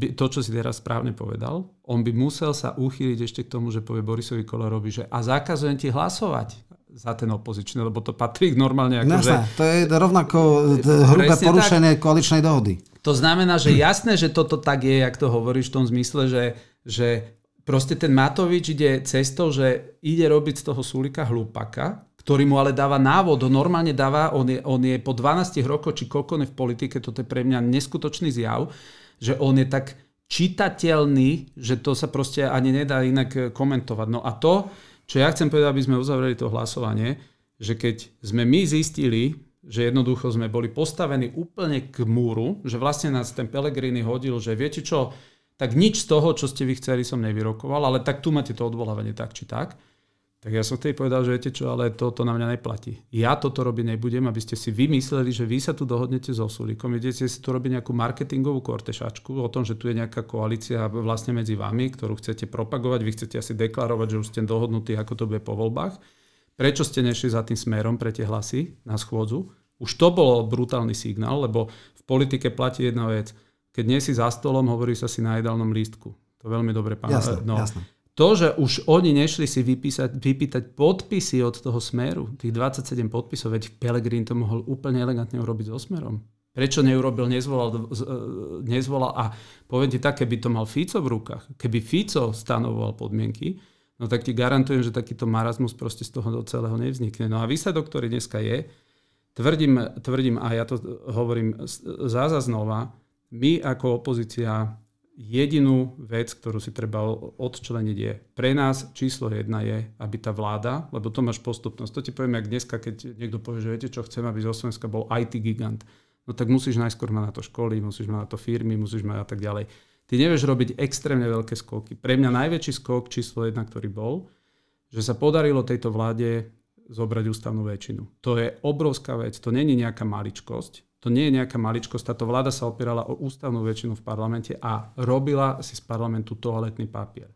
e, to, čo si teraz správne povedal, on by musel sa uchýliť ešte k tomu, že povie Borisovi Kolorovi, že a zakazujem ti hlasovať za ten opozičný, lebo to patrí normálne ako, Jasné, že... to je rovnako hrubé porušenie tak. koaličnej dohody. To znamená, že jasné, že toto tak je, jak to hovoríš v tom zmysle, že, že proste ten Matovič ide cestou, že ide robiť z toho Sulika hlupaka, ktorý mu ale dáva návod, ho normálne dáva, on je, on je po 12 rokoch, či koľko v politike, toto je pre mňa neskutočný zjav, že on je tak čitateľný, že to sa proste ani nedá inak komentovať. No a to, čo ja chcem povedať, aby sme uzavreli to hlasovanie, že keď sme my zistili, že jednoducho sme boli postavení úplne k múru, že vlastne nás ten Pelegrini hodil, že viete čo, tak nič z toho, čo ste vy chceli, som nevyrokoval, ale tak tu máte to odvolávanie tak či tak. Tak ja som tej povedal, že viete čo, ale toto na mňa neplatí. Ja toto robiť nebudem, aby ste si vymysleli, že vy sa tu dohodnete so Sulíkom, idete si tu robiť nejakú marketingovú kortešačku o tom, že tu je nejaká koalícia vlastne medzi vami, ktorú chcete propagovať, vy chcete asi deklarovať, že už ste dohodnutí, ako to bude po voľbách. Prečo ste nešli za tým smerom pre tie hlasy na schôdzu? Už to bol brutálny signál, lebo v politike platí jedna vec. Keď nie si za stolom, hovorí sa si na jedálnom lístku. To veľmi dobre pamätáte. No, jasné to, že už oni nešli si vypísať, vypýtať podpisy od toho smeru, tých 27 podpisov, veď Pelegrín to mohol úplne elegantne urobiť so smerom. Prečo neurobil, nezvolal, e, nezvolal a poviem ti tak, keby to mal Fico v rukách, keby Fico stanovoval podmienky, no tak ti garantujem, že takýto marazmus proste z toho do celého nevznikne. No a výsledok, ktorý dneska je, tvrdím, tvrdím a ja to hovorím záza znova, my ako opozícia jedinú vec, ktorú si treba odčleniť je, pre nás číslo jedna je, aby tá vláda, lebo to máš postupnosť. To ti poviem, jak dneska, keď niekto povie, že viete čo, chcem, aby zo Slovenska bol IT gigant. No tak musíš najskôr mať na to školy, musíš mať na to firmy, musíš mať a tak ďalej. Ty nevieš robiť extrémne veľké skoky. Pre mňa najväčší skok číslo jedna, ktorý bol, že sa podarilo tejto vláde zobrať ústavnú väčšinu. To je obrovská vec, to není nejaká maličkosť. To nie je nejaká maličkosť. Táto vláda sa opierala o ústavnú väčšinu v parlamente a robila si z parlamentu toaletný papier.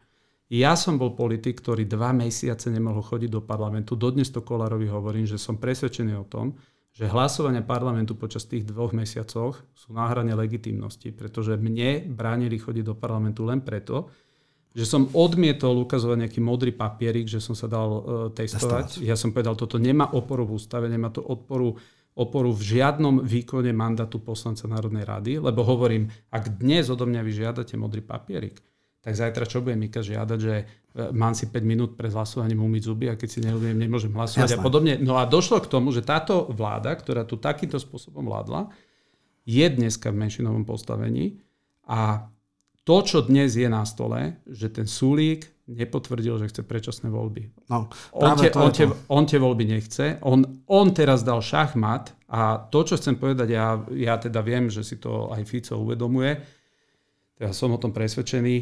Ja som bol politik, ktorý dva mesiace nemohol chodiť do parlamentu. Dodnes to Kolárovi hovorím, že som presvedčený o tom, že hlasovania parlamentu počas tých dvoch mesiacoch sú na hrane legitimnosti, pretože mne bránili chodiť do parlamentu len preto, že som odmietol ukazovať nejaký modrý papierik, že som sa dal uh, testovať. Ja som povedal, toto nemá oporu v ústave, nemá to odporu oporu v žiadnom výkone mandátu poslanca Národnej rady, lebo hovorím, ak dnes odo mňa vyžiadate modrý papierik, tak zajtra čo budem Mika žiadať, že e, mám si 5 minút pred hlasovaním umyť zuby a keď si neľúbim, nemôžem hlasovať Jasné. a podobne. No a došlo k tomu, že táto vláda, ktorá tu takýmto spôsobom vládla, je dneska v menšinovom postavení a to, čo dnes je na stole, že ten Sulík nepotvrdil, že chce predčasné voľby. No, on, tie, on, tie, on tie voľby nechce. On, on teraz dal šachmat a to, čo chcem povedať, ja, ja teda viem, že si to aj Fico uvedomuje, teda som o tom presvedčený.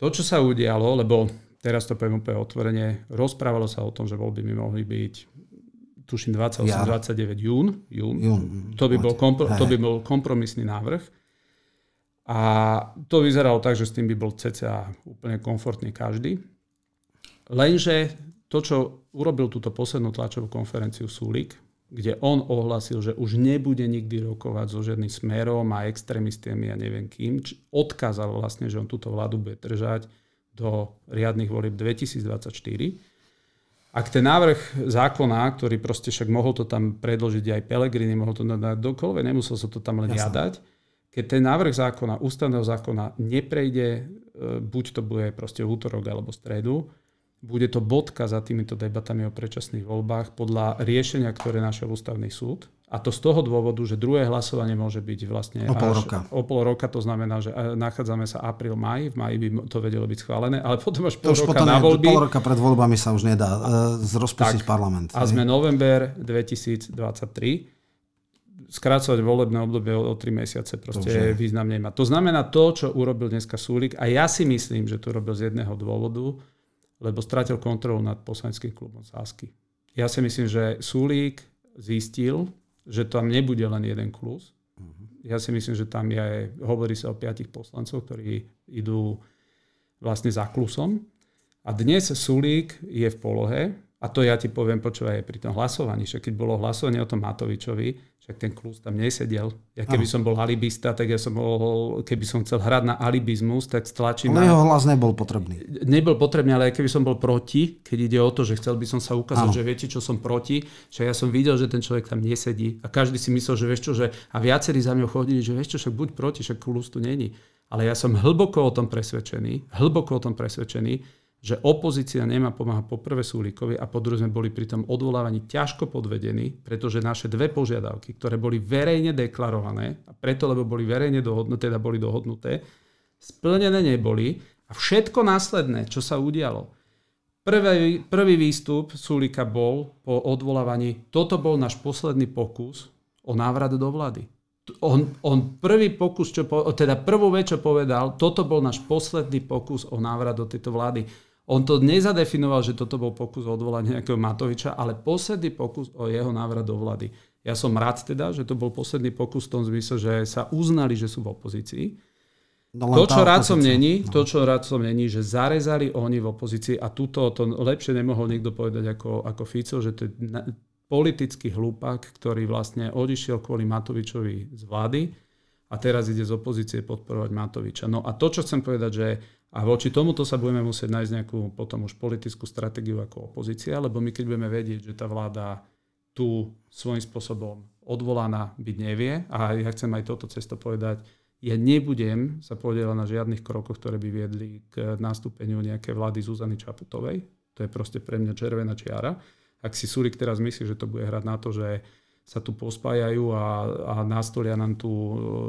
To, čo sa udialo, lebo teraz to poviem úplne otvorene, rozprávalo sa o tom, že voľby by mohli byť tuším 28-29 jún, jún. jún. To, by bol kompro, to by bol kompromisný návrh. A to vyzeralo tak, že s tým by bol cca úplne komfortný každý. Lenže to, čo urobil túto poslednú tlačovú konferenciu Súlik, kde on ohlasil, že už nebude nikdy rokovať so žiadnym smerom a extrémistami a neviem kým, odkázal vlastne, že on túto vládu bude držať do riadnych volieb 2024. Ak ten návrh zákona, ktorý proste však mohol to tam predložiť aj Pelegrini, mohol to dať dokoľvek, nemusel sa to tam len Jasne. jadať, keď ten návrh zákona, ústavného zákona neprejde, e, buď to bude proste útorok alebo stredu, bude to bodka za týmito debatami o predčasných voľbách podľa riešenia, ktoré našiel ústavný súd. A to z toho dôvodu, že druhé hlasovanie môže byť vlastne o pol roka. O pol roka, to znamená, že e, nachádzame sa apríl, maj, v maji by to vedelo byť schválené, ale potom až pol to roka na voľby. Pol roka pred voľbami sa už nedá uh, rozpustiť tak, parlament. A sme november 2023 skrácovať volebné obdobie o, o 3 mesiace proste Dobre. významne má. To znamená to, čo urobil dneska Súlik a ja si myslím, že to robil z jedného dôvodu, lebo stratil kontrolu nad poslaneckým klubom Sásky. Ja si myslím, že Súlik zistil, že tam nebude len jeden klus. Ja si myslím, že tam je, hovorí sa o piatich poslancov, ktorí idú vlastne za klusom. A dnes Sulík je v polohe, a to ja ti poviem, počúvaj, pri tom hlasovaní, že keď bolo hlasovanie o tom Matovičovi, však ten klus tam nesedel. Ja keby Aha. som bol alibista, tak ja som bol, keby som chcel hrať na alibizmus, tak stlačím ale na... jeho hlas nebol potrebný. Nebol potrebný, ale keby som bol proti, keď ide o to, že chcel by som sa ukázať, ano. že viete, čo som proti, že ja som videl, že ten človek tam nesedí a každý si myslel, že vieš čo, že a viacerí za mňou chodili, že vieš čo, však buď proti, však klus tu není. Ale ja som hlboko o tom presvedčený, hlboko o tom presvedčený, že opozícia nemá pomáhať po prvé Súlikovi a po druhé sme boli pri tom odvolávaní ťažko podvedení, pretože naše dve požiadavky, ktoré boli verejne deklarované, a preto, lebo boli verejne dohodnuté, teda boli dohodnuté, splnené neboli a všetko následné, čo sa udialo. Prvý, prvý výstup Súlika bol po odvolávaní, toto bol náš posledný pokus o návrat do vlády. On, on prvý pokus, čo po, teda prvú vec, čo povedal, toto bol náš posledný pokus o návrat do tejto vlády on to nezadefinoval, že toto bol pokus o odvolanie nejakého Matoviča, ale posledný pokus o jeho návrat do vlády. Ja som rád teda, že to bol posledný pokus v tom zmysle, že sa uznali, že sú v opozícii. No to, čo rád som není, no. to, čo rád som není, že zarezali oni v opozícii a tuto to lepšie nemohol nikto povedať ako, ako Fico, že to je politický hlúpak, ktorý vlastne odišiel kvôli Matovičovi z vlády a teraz ide z opozície podporovať Matoviča. No a to, čo chcem povedať, že a voči tomuto sa budeme musieť nájsť nejakú potom už politickú stratégiu ako opozícia, lebo my keď budeme vedieť, že tá vláda tu svojím spôsobom odvolaná byť nevie, a ja chcem aj toto cesto povedať, ja nebudem sa podielať na žiadnych krokoch, ktoré by viedli k nastúpeniu nejakej vlády Zuzany Čaputovej. To je proste pre mňa červená čiara. Ak si Sulik teraz myslí, že to bude hrať na to, že sa tu pospájajú a, a nastolia nám tú,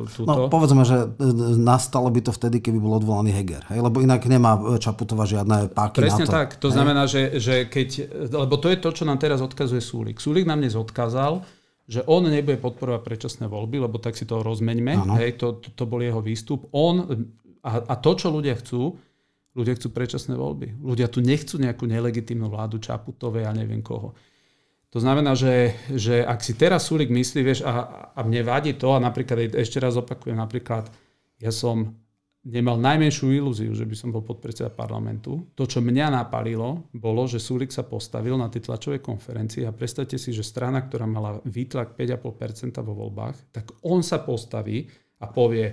túto. No, povedzme, že e, nastalo by to vtedy, keby bol odvolaný Heger. Hej? Lebo inak nemá Čaputova žiadne páky Presne na to. tak. To hej? znamená, že, že keď... Lebo to je to, čo nám teraz odkazuje Súlik. Súlik nám dnes odkázal, že on nebude podporovať predčasné voľby, lebo tak si to rozmeňme. Hej, to, to, to bol jeho výstup. On, a, a to, čo ľudia chcú, ľudia chcú predčasné voľby. Ľudia tu nechcú nejakú nelegitímnu vládu Čaputovej a neviem koho. To znamená, že, že ak si teraz Sulik myslí, vieš, a, a mne vadí to, a napríklad ešte raz opakujem, napríklad ja som nemal najmenšiu ilúziu, že by som bol podpredseda parlamentu. To, čo mňa napalilo, bolo, že Sulik sa postavil na tej tlačovej konferencii a predstavte si, že strana, ktorá mala výtlak 5,5% vo voľbách, tak on sa postaví a povie,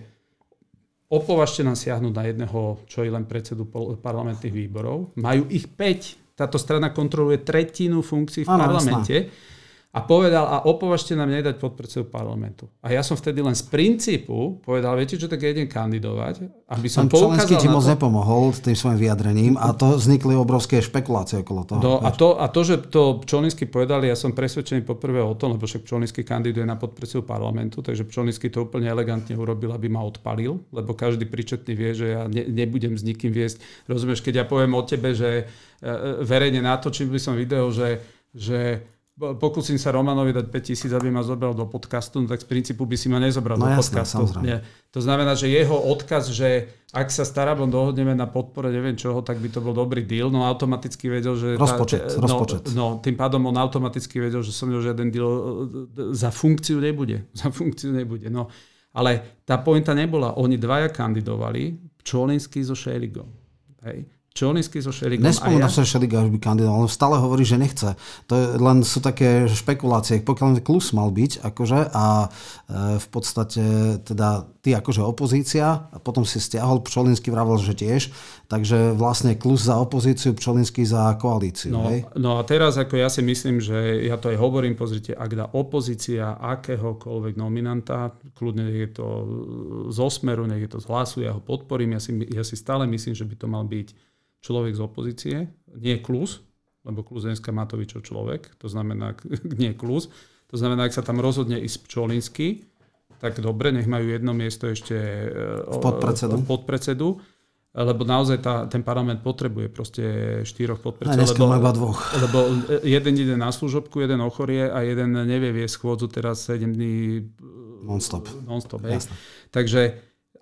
opovažte nám siahnuť na jedného, čo je len predsedu parlamentných výborov. Majú ich 5 táto strana kontroluje tretinu funkcií v ano, parlamente. Jasná. A povedal, a opovažte nám nedať podpredsedu parlamentu. A ja som vtedy len z princípu povedal, viete čo, tak ja idem kandidovať, aby som Pán poukázal ti moc to... nepomohol tým svojim vyjadrením a to vznikli obrovské špekulácie okolo toho. Do, a, to, a to, že to Pčolinsky povedali, ja som presvedčený poprvé o tom, lebo však Pčolinsky kandiduje na podpredsedu parlamentu, takže Pčolinsky to úplne elegantne urobil, aby ma odpalil, lebo každý príčetný vie, že ja ne, nebudem s nikým viesť. Rozumieš, keď ja poviem o tebe, že e, e verejne natočím by som video, že, že pokúsim sa Romanovi dať 5000, aby ma zobral do podcastu, no tak z princípu by si ma nezobral no, do jasné, podcastu. Nie. To znamená, že jeho odkaz, že ak sa s Tarabom dohodneme na podpore neviem čoho, tak by to bol dobrý deal, no automaticky vedel, že... Rozpočet, tá, no, rozpočet. No, tým pádom on automaticky vedel, že som žiaden deal e, za funkciu nebude. Za funkciu nebude, no. Ale tá pointa nebola, oni dvaja kandidovali, Čolinský so Šeligom. Hej. Čolnický so Šeligom. Nespomína sa Šeliga, že by kandidoval, ale stále hovorí, že nechce. To je, len sú také špekulácie. Pokiaľ klus mal byť, akože, a e, v podstate teda ty akože opozícia, a potom si stiahol, Pčolinský vravel, že tiež, takže vlastne klus za opozíciu, Pčolinský za koalíciu. No, hej? no a teraz ako ja si myslím, že ja to aj hovorím, pozrite, ak dá opozícia akéhokoľvek nominanta, kľudne nech je to z Osmeru, nech je to z hlasu, ja ho podporím, ja si, ja si stále myslím, že by to mal byť človek z opozície, nie klus, lebo klus dneska Matovičov človek, to znamená, nie klus, to znamená, ak sa tam rozhodne ísť Pčolinsky, tak dobre, nech majú jedno miesto ešte v podpredsedu. V podpredsedu lebo naozaj tá, ten parlament potrebuje proste štyroch podpredsedov. Lebo, iba dvoch. lebo jeden ide na služobku, jeden ochorie a jeden nevie vie schôdzu teraz 7 dní non-stop. non-stop Takže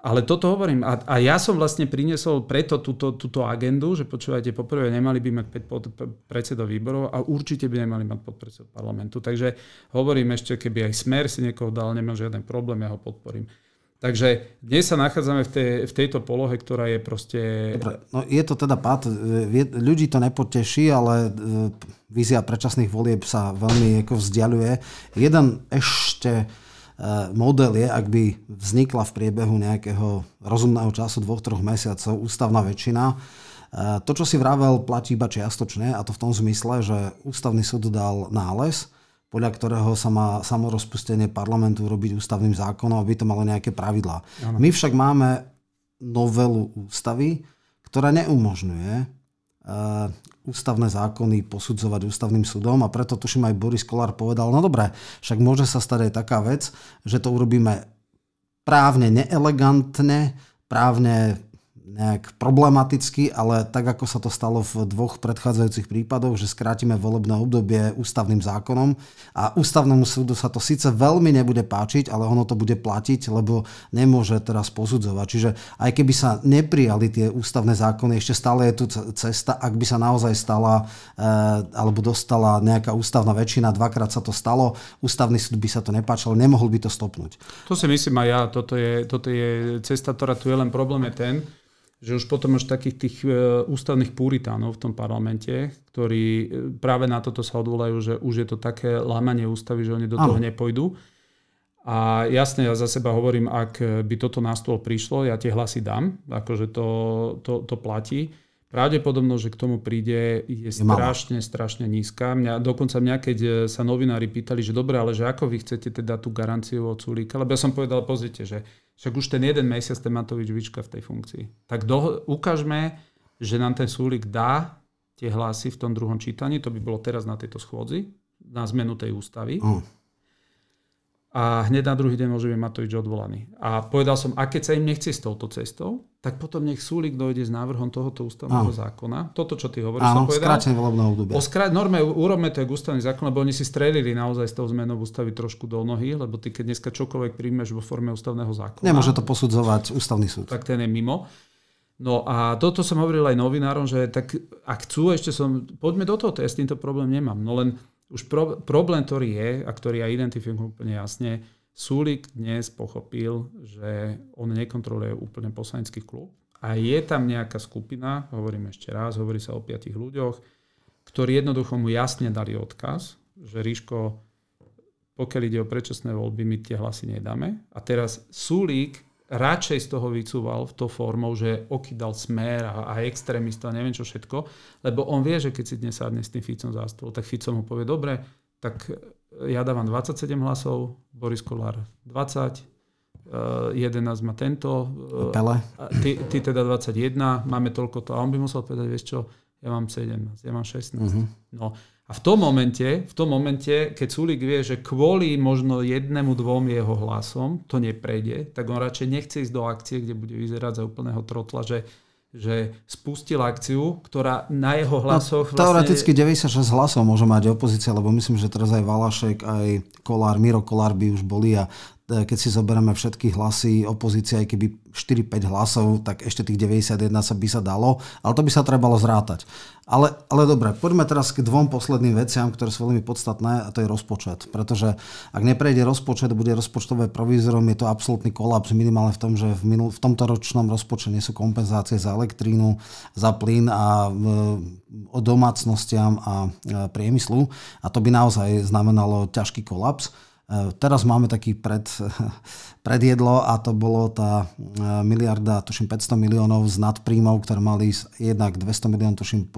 ale toto hovorím. A, a ja som vlastne priniesol preto túto, túto agendu, že počúvajte, poprvé nemali by mať 5 pod, predsedov výborov a určite by nemali mať podpredsedov parlamentu. Takže hovorím ešte, keby aj Smer si niekoho dal, nemá žiaden problém, ja ho podporím. Takže dnes sa nachádzame v, tej, v tejto polohe, ktorá je proste... Dobre, no je to teda pád. Ľudí to nepoteší, ale e, vízia predčasných volieb sa veľmi ako vzdialuje. Jeden ešte model je, ak by vznikla v priebehu nejakého rozumného času dvoch, troch mesiacov ústavná väčšina. Eh, to, čo si vravel, platí iba čiastočne a to v tom zmysle, že ústavný súd dal nález, podľa ktorého sa má samorozpustenie parlamentu robiť ústavným zákonom, aby to malo nejaké pravidlá. Ano. My však máme novelu ústavy, ktorá neumožňuje Eh, ústavné zákony posudzovať ústavným súdom a preto tuším aj Boris Kolár povedal, no dobre, však môže sa stať aj taká vec, že to urobíme právne neelegantne, právne nejak problematicky, ale tak ako sa to stalo v dvoch predchádzajúcich prípadoch, že skrátime volebné obdobie ústavným zákonom a ústavnému súdu sa to síce veľmi nebude páčiť, ale ono to bude platiť, lebo nemôže teraz posudzovať. Čiže aj keby sa neprijali tie ústavné zákony, ešte stále je tu cesta, ak by sa naozaj stala eh, alebo dostala nejaká ústavná väčšina, dvakrát sa to stalo, ústavný súd by sa to nepáčil, nemohol by to stopnúť. To si myslím aj ja, toto je, toto je cesta, ktorá tu je, len problém je ten, že už potom máš takých tých e, ústavných puritánov v tom parlamente, ktorí e, práve na toto sa odvolajú, že už je to také lámanie ústavy, že oni do toho nepôjdu. A jasne, ja za seba hovorím, ak by toto na stôl prišlo, ja tie hlasy dám, akože to, to, to platí. Pravdepodobnosť, že k tomu príde, je strašne, strašne nízka. Mňa, dokonca mňa, keď e, sa novinári pýtali, že dobre, ale že ako vy chcete teda tú garanciu od Sulíka, lebo ja som povedal, pozrite, že však už ten jeden mesiac ten Matovič vyčka v tej funkcii. Tak do, ukážme, že nám ten Sulík dá tie hlasy v tom druhom čítaní, to by bolo teraz na tejto schôdzi, na zmenu tej ústavy. Mm. A hneď na druhý deň môže byť Matovič odvolaný. A povedal som, a keď sa im nechce s touto cestou, tak potom nech Súlik dojde s návrhom tohoto ústavného Áno. zákona. Toto, čo ty hovoríš, Áno, som povedal. Áno, skrát, norme, urobme to aj ústavný zákon, lebo oni si strelili naozaj s tou zmenou ústavy trošku do nohy, lebo ty keď dneska čokoľvek príjmeš vo forme ústavného zákona. Nemôže to posudzovať ústavný súd. Tak ten je mimo. No a toto som hovoril aj novinárom, že tak ak chcú, ešte som, poďme do toho, ja s týmto problém nemám. No len už pro, problém, ktorý je a ktorý ja identifikujem úplne jasne, Súlik dnes pochopil, že on nekontroluje úplne poslanecký klub a je tam nejaká skupina, hovorím ešte raz, hovorí sa o piatich ľuďoch, ktorí jednoducho mu jasne dali odkaz, že Ríško, pokiaľ ide o predčasné voľby, my tie hlasy nedáme. A teraz Súlik radšej z toho vycúval v to formou, že okydal smer a, a extrémista neviem čo všetko, lebo on vie, že keď si dnes sadne s tým Ficom za stôl, tak Fico mu povie, dobre, tak ja dávam 27 hlasov, Boris Kolár 20, 11 má tento. Pele. Ty, ty teda 21, máme toľko to. A on by musel povedať, vieš čo, ja mám 17, ja mám 16. Uh-huh. Mhm. No. A v tom momente, v tom momente, keď Sulik vie, že kvôli možno jednému, dvom jeho hlasom to neprejde, tak on radšej nechce ísť do akcie, kde bude vyzerať za úplného trotla, že že spustil akciu, ktorá na jeho no, hlasoch... No, teoreticky 96 hlasov môže mať opozícia, lebo myslím, že teraz aj Valašek, aj Kolár, Miro Kolár by už boli a keď si zoberieme všetky hlasy opozície, aj keby 4-5 hlasov, tak ešte tých 91 sa by sa dalo, ale to by sa trebalo zrátať. Ale, ale dobre, poďme teraz k dvom posledným veciam, ktoré sú veľmi podstatné a to je rozpočet. Pretože ak neprejde rozpočet, bude rozpočtové provizorium, je to absolútny kolaps minimálne v tom, že v, minul, v tomto ročnom rozpočte nie sú kompenzácie za elektrínu, za plyn a o domácnostiam a priemyslu. A to by naozaj znamenalo ťažký kolaps. E, teraz máme taký pred, predjedlo a to bolo tá e, miliarda, tuším 500 miliónov z nadpríjmov, ktoré mali jednak 200 miliónov, tuším e,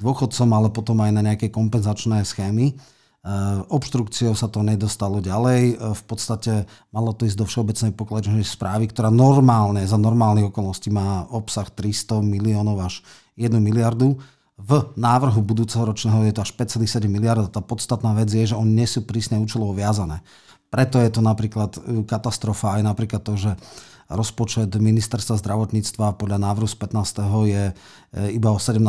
dôchodcom, ale potom aj na nejaké kompenzačné schémy. Obštrukciou sa to nedostalo ďalej. V podstate malo to ísť do všeobecnej pokladnej správy, ktorá normálne, za normálnych okolností má obsah 300 miliónov až 1 miliardu v návrhu budúceho ročného je to až 5,7 miliard. Tá podstatná vec je, že oni nie sú prísne účelovo viazané. Preto je to napríklad e, katastrofa aj napríklad to, že rozpočet ministerstva zdravotníctva podľa návrhu z 15. je e, iba o 17%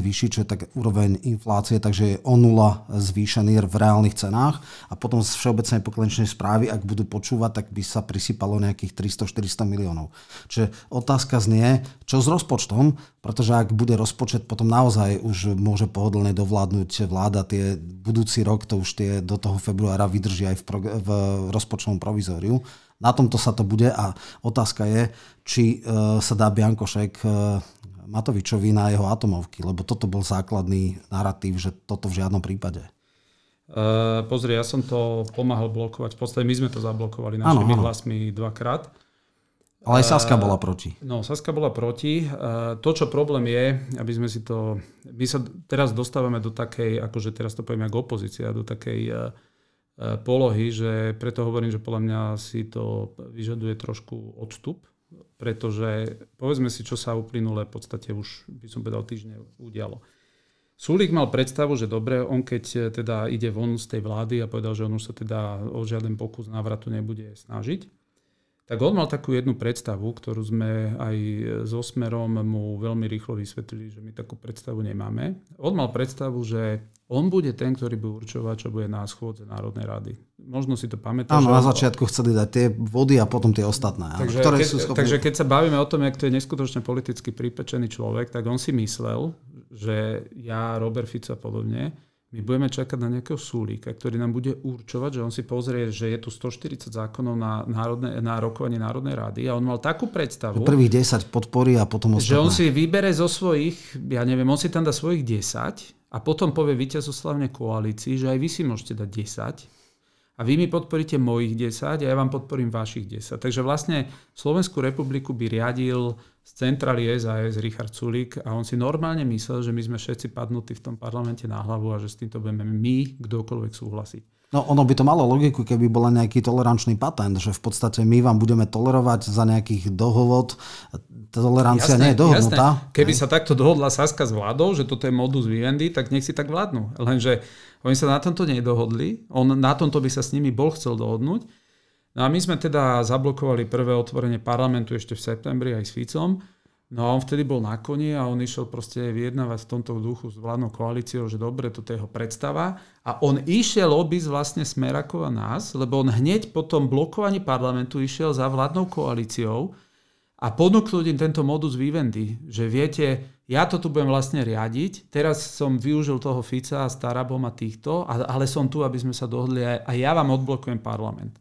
vyšší, čo je tak úroveň inflácie, takže je o nula zvýšený v reálnych cenách a potom z všeobecnej poklenčnej správy, ak budú počúvať, tak by sa prisypalo nejakých 300-400 miliónov. Čiže otázka znie, čo s rozpočtom, pretože ak bude rozpočet, potom naozaj už môže pohodlne dovládnuť vláda tie budúci rok, to už tie do toho februára vydrží aj v, v rozpočtovom provizóriu. Na tomto sa to bude a otázka je, či e, sa dá Biankošek e, Matovičovi na jeho atomovky, lebo toto bol základný narratív, že toto v žiadnom prípade. Uh, pozri, ja som to pomáhal blokovať. V podstate my sme to zablokovali našimi ano, hlasmi dvakrát. Ale aj Saska bola proti. No, Saska bola proti. To, čo problém je, aby sme si to... My sa teraz dostávame do takej, akože teraz to poviem ako opozícia, do takej polohy, že preto hovorím, že podľa mňa si to vyžaduje trošku odstup, pretože povedzme si, čo sa uplynulé v podstate už, by som povedal, týždne udialo. Sulík mal predstavu, že dobre, on keď teda ide von z tej vlády a povedal, že on už sa teda o žiaden pokus návratu nebude snažiť, tak on mal takú jednu predstavu, ktorú sme aj so Smerom mu veľmi rýchlo vysvetlili, že my takú predstavu nemáme. On mal predstavu, že on bude ten, ktorý bude určovať, čo bude na schôdze Národnej rady. Možno si to pamätáš. Áno, na začiatku chceli dať tie vody a potom tie ostatné. Takže, ktoré keď, sú schopné... takže keď sa bavíme o tom, jak to je neskutočne politicky pripečený človek, tak on si myslel, že ja, Robert Fico a podobne, my budeme čakať na nejakého súlíka, ktorý nám bude určovať, že on si pozrie, že je tu 140 zákonov na, národne, na rokovanie Národnej rady a on mal takú predstavu... Prvých 10 podporí a potom ostatné. Že on si vybere zo svojich, ja neviem, on si tam dá svojich 10 a potom povie víťazoslavne koalícii, že aj vy si môžete dať 10 a vy mi podporíte mojich 10 a ja vám podporím vašich 10. Takže vlastne Slovenskú republiku by riadil z centrály SAS Richard Sulík a on si normálne myslel, že my sme všetci padnutí v tom parlamente na hlavu a že s týmto budeme my, kdokoľvek súhlasiť. No ono by to malo logiku, keby bola nejaký tolerančný patent, že v podstate my vám budeme tolerovať za nejakých dohovod tolerancia jasné, nie je dohodnutá. Jasné. Keby sa takto dohodla Saska s vládou, že toto je modus vivendi, tak nech si tak vládnu. Lenže oni sa na tomto nedohodli, on na tomto by sa s nimi bol chcel dohodnúť. No a my sme teda zablokovali prvé otvorenie parlamentu ešte v septembri aj s Ficom. No a on vtedy bol na koni a on išiel proste vyjednávať v tomto duchu s vládnou koalíciou, že dobre, toto je jeho predstava. A on išiel obísť vlastne Smerakova nás, lebo on hneď po tom blokovaní parlamentu išiel za vládnou koalíciou a ponúknuť im tento modus vivendi, že viete, ja to tu budem vlastne riadiť, teraz som využil toho Fica a Starabom a týchto, ale som tu, aby sme sa dohodli a ja vám odblokujem parlament.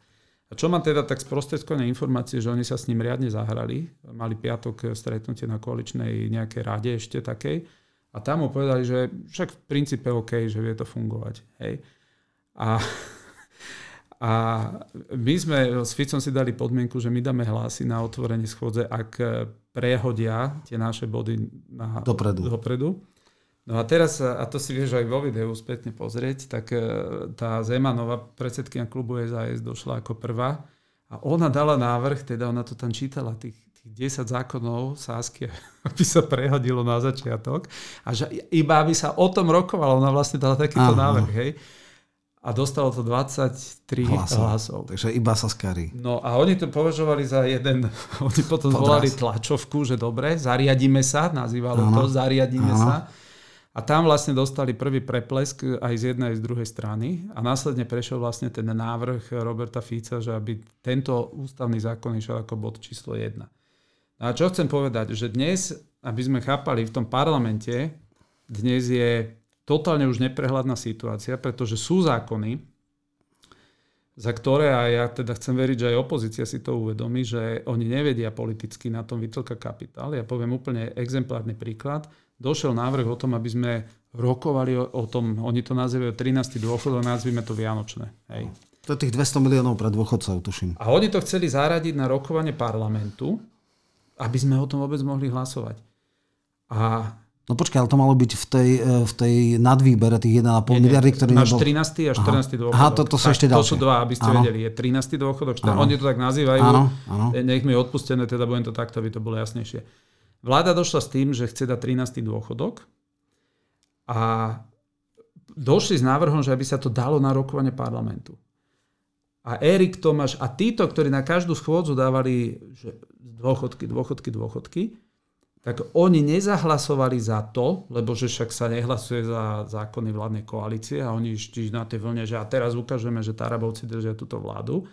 A čo mám teda tak sprostredkované informácie, že oni sa s ním riadne zahrali. Mali piatok stretnutie na koaličnej nejakej rade ešte takej. A tam mu povedali, že však v princípe OK, že vie to fungovať. Hej. A, a my sme s Ficom si dali podmienku, že my dáme hlasy na otvorenie schôdze, ak prehodia tie naše body na, dopredu. dopredu. No a teraz, a to si vieš aj vo videu spätne pozrieť, tak e, tá Zemanová predsedkynia klubu SAS došla ako prvá a ona dala návrh, teda ona to tam čítala, tých, tých 10 zákonov Sásky, aby sa prehodilo na začiatok a že iba aby sa o tom rokovalo, ona vlastne dala takýto Aha. návrh, hej. A dostalo to 23 hlasov. hlasov. Takže iba sa skári. No a oni to považovali za jeden, oni potom Podraz. zvolali tlačovku, že dobre, zariadíme sa, nazývalo ano. to, zariadíme ano. sa. A tam vlastne dostali prvý preplesk aj z jednej aj z druhej strany a následne prešiel vlastne ten návrh Roberta Fica, že aby tento ústavný zákon išiel ako bod číslo 1. No a čo chcem povedať, že dnes, aby sme chápali, v tom parlamente dnes je totálne už neprehľadná situácia, pretože sú zákony, za ktoré, a ja teda chcem veriť, že aj opozícia si to uvedomí, že oni nevedia politicky na tom vytlka kapitál. Ja poviem úplne exemplárny príklad došiel návrh o tom, aby sme rokovali o, o tom, oni to nazývajú 13. dôchodok, nazvime to Vianočné. Hej. To je tých 200 miliónov pre dôchodcov, tuším. A oni to chceli zaradiť na rokovanie parlamentu, aby sme o tom vôbec mohli hlasovať. A No počkaj, ale to malo byť v tej, e, v tej nadvýbere tých 1,5 nie, miliardy, ktorý Máš nebol... 13. a 14. Aha. dôchodok. Aha, to, to sú ešte ďalšie. To sú dva, aby ste ano. vedeli. Je 13. dôchodok, 14. Oni to tak nazývajú. Ano, ano. Nech mi je odpustené, teda budem to takto, aby to bolo jasnejšie. Vláda došla s tým, že chce dať 13. dôchodok a došli s návrhom, že aby sa to dalo na rokovanie parlamentu. A Erik Tomáš a títo, ktorí na každú schôdzu dávali že dôchodky, dôchodky, dôchodky, tak oni nezahlasovali za to, lebo že však sa nehlasuje za zákony vládnej koalície a oni ešte na tej vlne, že a teraz ukážeme, že Tarabovci držia túto vládu.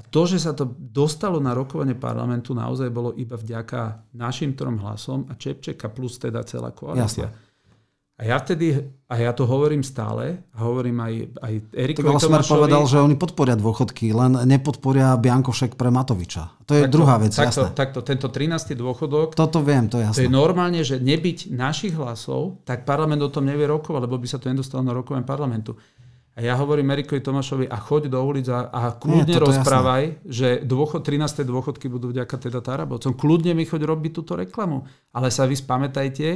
A to, že sa to dostalo na rokovanie parlamentu, naozaj bolo iba vďaka našim trom hlasom a Čepčeka plus teda celá koalícia. Jasne. A ja vtedy, a ja to hovorím stále, a hovorím aj, aj Erikovi Tak Smer povedal, že oni podporia dôchodky, len nepodporia Biankošek pre Matoviča. To je takto, druhá vec, takto, jasné. Takto, tento 13. dôchodok... Toto viem, to je jasné. To je normálne, že nebyť našich hlasov, tak parlament o tom nevie rokovať, lebo by sa to nedostalo na rokovanie parlamentu. A ja hovorím Erikovi Tomášovi a choď do ulic a, a kľudne Nie, rozprávaj, jasné. že dôchod, 13. dôchodky budú vďaka teda Tarabovcom. Kľudne mi choď robiť túto reklamu. Ale sa vy spamätajte,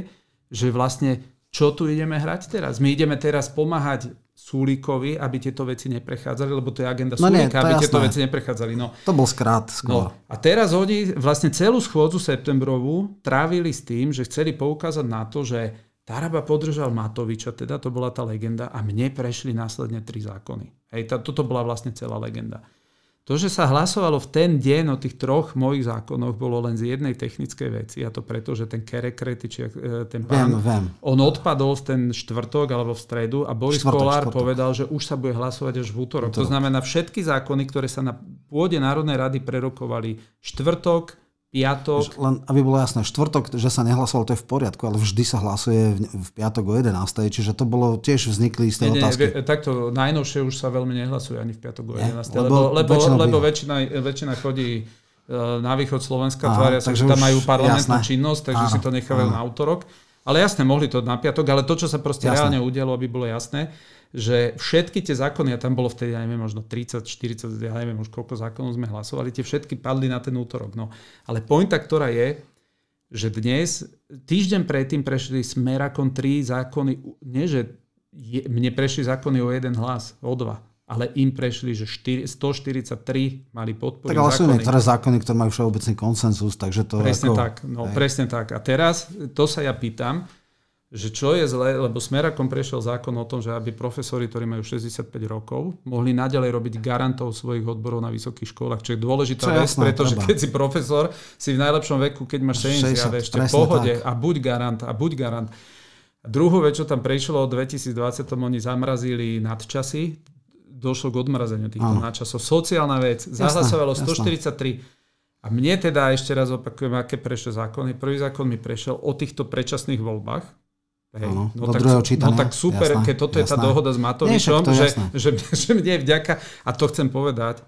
že vlastne čo tu ideme hrať teraz? My ideme teraz pomáhať Súlikovi, aby tieto veci neprechádzali, lebo to je agenda no Súlika, aby jasné. tieto veci neprechádzali. No. To bol skrát skôr. No. A teraz oni vlastne celú schôdzu septembrovú trávili s tým, že chceli poukázať na to, že Taraba podržal Matoviča, teda to bola tá legenda a mne prešli následne tri zákony. Hej, tá, toto bola vlastne celá legenda. To, že sa hlasovalo v ten deň o tých troch mojich zákonoch, bolo len z jednej technickej veci. A to preto, že ten Kerekrety, či e, ten pán, viem, viem. on odpadol v ten štvrtok alebo v stredu a Boris štvrtok, Kolár štvrtok. povedal, že už sa bude hlasovať až v útorok. To znamená, všetky zákony, ktoré sa na pôde Národnej rady prerokovali štvrtok, piatok. Len aby bolo jasné, štvrtok, že sa nehlasovalo, to je v poriadku, ale vždy sa hlasuje v piatok o 11. Čiže to bolo tiež vznikli tej nie, otázky. Nie, takto najnovšie už sa veľmi nehlasuje ani v piatok o 11. Nie, lebo, lebo, lebo, lebo väčšina, väčšina chodí e, na východ Slovenska, Aha, tvária sa, že tam majú parlamentnú jasné. činnosť, takže áno, si to nechávajú áno. na útorok. Ale jasne, mohli to na piatok, ale to, čo sa proste jasné. reálne udialo, aby bolo jasné, že všetky tie zákony, a tam bolo vtedy, ja neviem, možno 30, 40, ja neviem už koľko zákonov sme hlasovali, tie všetky padli na ten útorok. No. Ale pointa, ktorá je, že dnes, týždeň predtým prešli smerakom tri zákony, nie že je, mne prešli zákony o jeden hlas, o dva. ale im prešli, že 4, 143 mali podporu. Tak ale sú niektoré zákony, ktoré majú všeobecný konsenzus, takže to Presne ako, tak, no hej. presne tak. A teraz to sa ja pýtam, že čo je zlé, lebo Smerakom prešiel zákon o tom, že aby profesori, ktorí majú 65 rokov, mohli naďalej robiť garantov svojich odborov na vysokých školách, čo je dôležitá čo vec, pretože treba. keď si profesor, si v najlepšom veku, keď máš 70 a ešte v pohode tak. a buď garant a buď garant. A druhú vec, čo tam prešlo v 2020, oni zamrazili nadčasy, došlo k odmrazeniu týchto nadčasov. Sociálna vec, zahlasovalo 143 a mne teda ešte raz opakujem, aké prešli zákony. Prvý zákon mi prešiel o týchto predčasných voľbách. Hej. Ano, no, tak, čítania. no tak super, jasné, keď toto jasné. je tá dohoda s Matovičom, Nie, že, že, že mne vďaka. A to chcem povedať,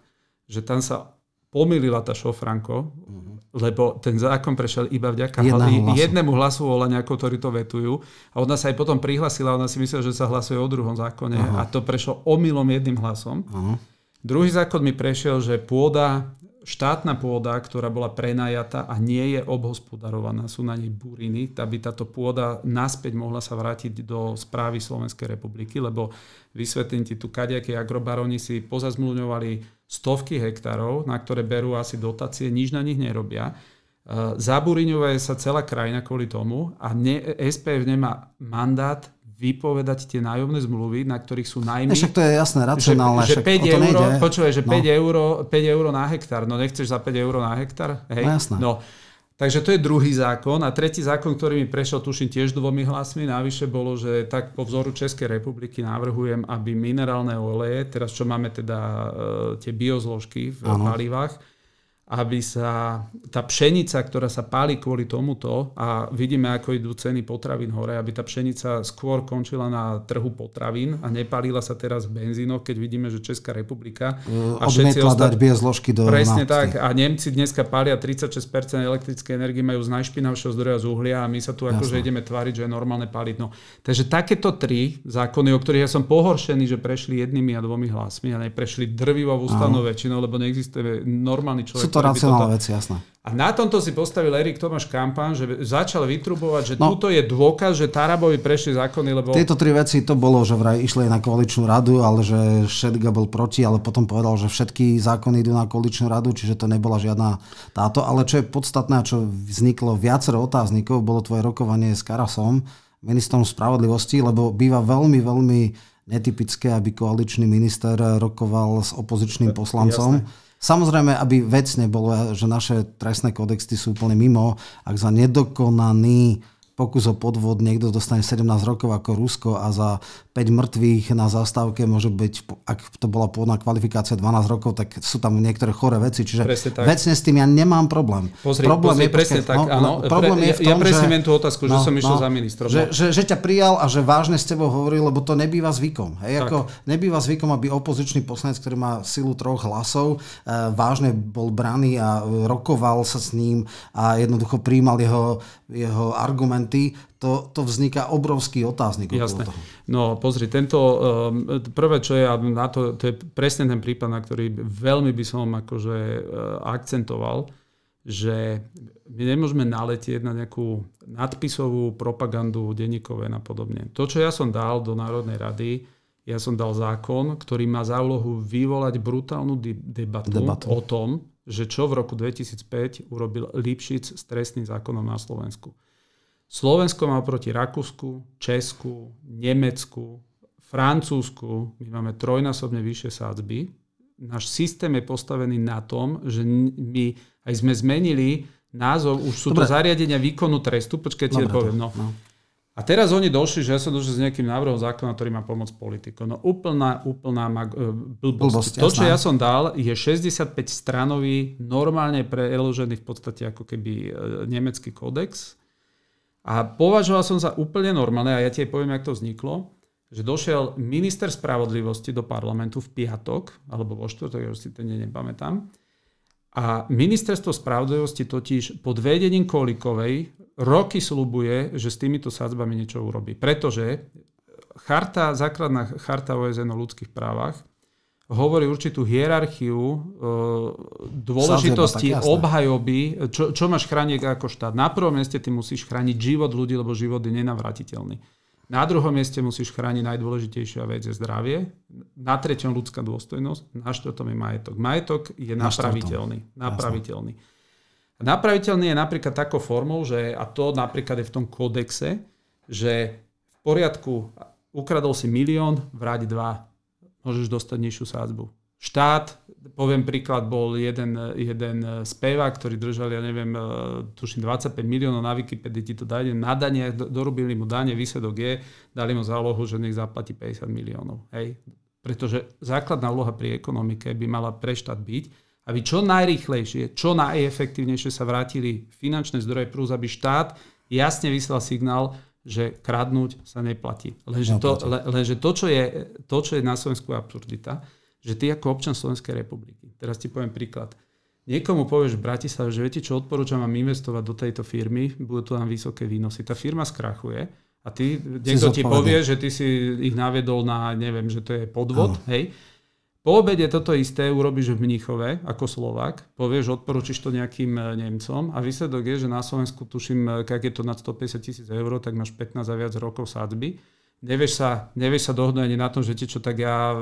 že tam sa pomýlila tá šofranko, uh-huh. lebo ten zákon prešiel iba vďaka jednému hlasu, jednému hlasu Olaňákov, ktorí to vetujú. A ona sa aj potom prihlasila, ona si myslela, že sa hlasuje o druhom zákone uh-huh. a to prešlo omylom jedným hlasom. Uh-huh. Druhý zákon mi prešiel, že pôda štátna pôda, ktorá bola prenajata a nie je obhospodarovaná, sú na nej buriny, aby táto pôda naspäť mohla sa vrátiť do správy Slovenskej republiky, lebo vysvetlím ti tu kadejaké agrobaroni si pozazmluvňovali stovky hektárov, na ktoré berú asi dotácie, nič na nich nerobia. E, Zaburiňuje sa celá krajina kvôli tomu a ne, SPF nemá mandát vypovedať tie nájomné zmluvy, na ktorých sú najmy. Však to je jasné, racionálne. Že, že 5 euro, počúvaj, že no. 5, euro, 5 euro na hektár, no nechceš za 5 euro na hektár? Hej? No jasné. No. Takže to je druhý zákon. A tretí zákon, ktorý mi prešiel, tuším tiež dvomi hlasmi, navyše bolo, že tak po vzoru Českej republiky navrhujem, aby minerálne oleje, teraz čo máme teda e, tie biozložky v ano. palivách, aby sa tá pšenica, ktorá sa páli kvôli tomuto a vidíme, ako idú ceny potravín hore, aby tá pšenica skôr končila na trhu potravín a nepálila sa teraz v benzínoch, keď vidíme, že Česká republika a všetci ostať zložky do Presne nafty. tak a Nemci dneska pália 36% elektrickej energie, majú z najšpinavšieho zdroja z uhlia a my sa tu akože ideme tváriť, že je normálne páliť. No. Takže takéto tri zákony, o ktorých ja som pohoršený, že prešli jednými a dvomi hlasmi a neprešli drvivou ústavnou väčšinou, lebo neexistuje normálny človek, to racionálne veci, jasné. A na tomto si postavil Erik Tomáš kampán, že začal vytrubovať, že no, túto je dôkaz, že Tarabovi prešli zákony, lebo... Tieto tri veci to bolo, že vraj išli na koaličnú radu, ale že Šedga bol proti, ale potom povedal, že všetky zákony idú na koaličnú radu, čiže to nebola žiadna táto. Ale čo je podstatné a čo vzniklo viacero otáznikov, bolo tvoje rokovanie s Karasom, ministrom spravodlivosti, lebo býva veľmi, veľmi netypické, aby koaličný minister rokoval s opozičným poslancom. Jasné Samozrejme, aby vecne bolo, že naše trestné kodexty sú úplne mimo, ak za nedokonaný pokus o podvod niekto dostane 17 rokov ako Rusko a za 5 mŕtvych na zastávke môže byť, ak to bola pôvodná kvalifikácia 12 rokov, tak sú tam niektoré choré veci. Čiže vecne s tým ja nemám problém. Pozri, problém pozri, je, presne tak, no, áno. Problém pre, je v tom, ja presne že, tú otázku, no, že som išiel no, za ministrom. Že, no. že, že ťa prijal a že vážne s tebou hovoril, lebo to nebýva zvykom. Hej, ako nebýva zvykom, aby opozičný poslanec, ktorý má silu troch hlasov, e, vážne bol braný a rokoval sa s ním a jednoducho príjmal jeho, jeho argumenty to, to vzniká obrovský otáznik. Jasné. Toho. No pozri, tento, um, prvé čo je, na to, to je presne ten prípad, na ktorý veľmi by som akože uh, akcentoval, že my nemôžeme naletieť na nejakú nadpisovú propagandu denníkové a podobne. To, čo ja som dal do Národnej rady, ja som dal zákon, ktorý má za úlohu vyvolať brutálnu debatu, debatu o tom, že čo v roku 2005 urobil Lipšic s trestným zákonom na Slovensku. Slovensko má proti Rakúsku, Česku, Nemecku, Francúzsku, my máme trojnásobne vyššie sádzby. Náš systém je postavený na tom, že my aj sme zmenili názov, už sú Dobre. to zariadenia výkonu trestu, počkaj, ti poviem. No. no. A teraz oni došli, že ja som došiel s nejakým návrhom zákona, ktorý má pomôcť politikom. No úplná, úplná mag- e, blbosť. blbosť. To, čo ja som dal, je 65 stranový, normálne preložený v podstate ako keby e, nemecký kodex a považoval som za úplne normálne, a ja ti poviem, jak to vzniklo, že došiel minister spravodlivosti do parlamentu v piatok, alebo vo štvrtok, ja už si to nepamätám. A ministerstvo spravodlivosti totiž pod vedením Kolikovej roky slubuje, že s týmito sadzbami niečo urobí. Pretože charta, základná charta OSN o ľudských právach hovorí určitú hierarchiu e, dôležitosti obhajoby, čo, čo máš chrániť ako štát. Na prvom mieste ty musíš chrániť život ľudí, lebo život je nenavratiteľný. Na druhom mieste musíš chrániť najdôležitejšia vec je zdravie. Na treťom ľudská dôstojnosť. Na štvrtom je majetok. Majetok je na napraviteľný. Napraviteľný. Napraviteľný je napríklad takou formou, že, a to napríklad je v tom kódexe, že v poriadku ukradol si milión, vráť dva, môžeš dostať nižšiu sádzbu. Štát, poviem príklad, bol jeden, jeden spevák, ktorý držal, ja neviem, e, tuším 25 miliónov na Wikipedii, ti to dajde na dane, dorobili mu dane, výsledok je, dali mu zálohu, že nech zaplatí 50 miliónov. Hej? Pretože základná úloha pri ekonomike by mala pre štát byť, aby čo najrýchlejšie, čo najefektívnejšie sa vrátili finančné zdroje plus, aby štát jasne vyslal signál, že kradnúť sa neplatí. Lenže to, le, lenže to, čo je, to, čo je na Slovensku absurdita, že ty ako občan Slovenskej republiky, teraz ti poviem príklad, niekomu povieš v Bratislave, že viete čo, odporúčam vám investovať do tejto firmy, budú tu tam vysoké výnosy. Tá firma skrachuje a ty, niekto ti povie, že ty si ich naviedol na, neviem, že to je podvod, ano. hej, po obede toto isté urobíš v Mníchove ako Slovak, povieš, odporúčiš to nejakým e, Nemcom a výsledok je, že na Slovensku tuším, e, keď je to nad 150 tisíc eur, tak máš 15 a viac rokov sádzby. Nevieš sa, nevieš sa dohodnúť ani na tom, že ti čo, tak ja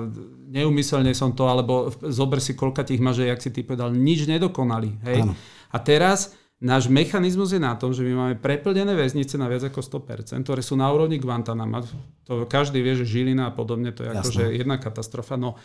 neumyselne som to, alebo zober si, koľka tých máš, jak si ty povedal, nič nedokonali. Hej? A teraz náš mechanizmus je na tom, že my máme preplnené väznice na viac ako 100%, ktoré sú na úrovni Guantanama. To každý vie, že Žilina a podobne, to je akože jedna katastrofa. No,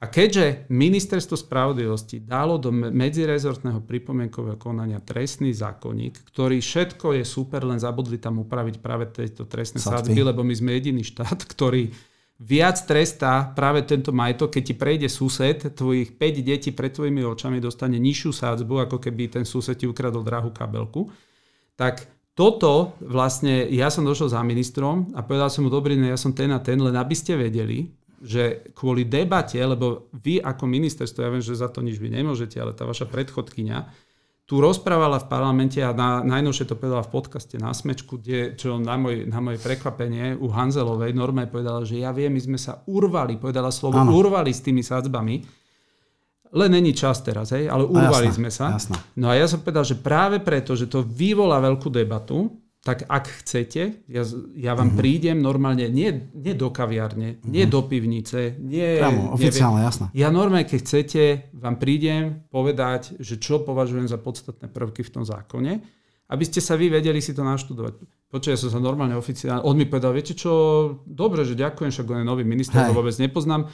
a keďže Ministerstvo spravodlivosti dalo do medzirezortného pripomienkového konania trestný zákonník, ktorý všetko je super, len zabudli tam upraviť práve tejto trestné sadzby, lebo my sme jediný štát, ktorý viac trestá práve tento majetok, keď ti prejde sused, tvojich 5 detí pred tvojimi očami dostane nižšiu sádzbu, ako keby ten sused ti ukradol drahú kabelku. Tak toto vlastne, ja som došiel za ministrom a povedal som mu, dobrý, ja som ten a ten, len aby ste vedeli, že kvôli debate, lebo vy ako ministerstvo, ja viem, že za to nič vy nemôžete, ale tá vaša predchodkynia tu rozprávala v parlamente a na, najnovšie to povedala v podcaste na Smečku, kde, čo na, môj, na moje prekvapenie u Hanzelovej normálne povedala, že ja viem, my sme sa urvali, povedala slovo ano. urvali s tými sadzbami, len není čas teraz, hej, ale urvali jasná, sme sa. Jasná. No a ja som povedal, že práve preto, že to vyvolá veľkú debatu, tak ak chcete, ja, ja vám uh-huh. prídem normálne, nie, nie do kaviarne, uh-huh. nie do pivnice, nie... Priamo, oficiálne, jasné. Ja normálne, keď chcete, vám prídem povedať, že čo považujem za podstatné prvky v tom zákone, aby ste sa vy vedeli si to naštudovať. Počujem som sa normálne oficiálne, on mi povedal, viete čo, dobre, že ďakujem, však on je nový minister, ho vôbec nepoznám,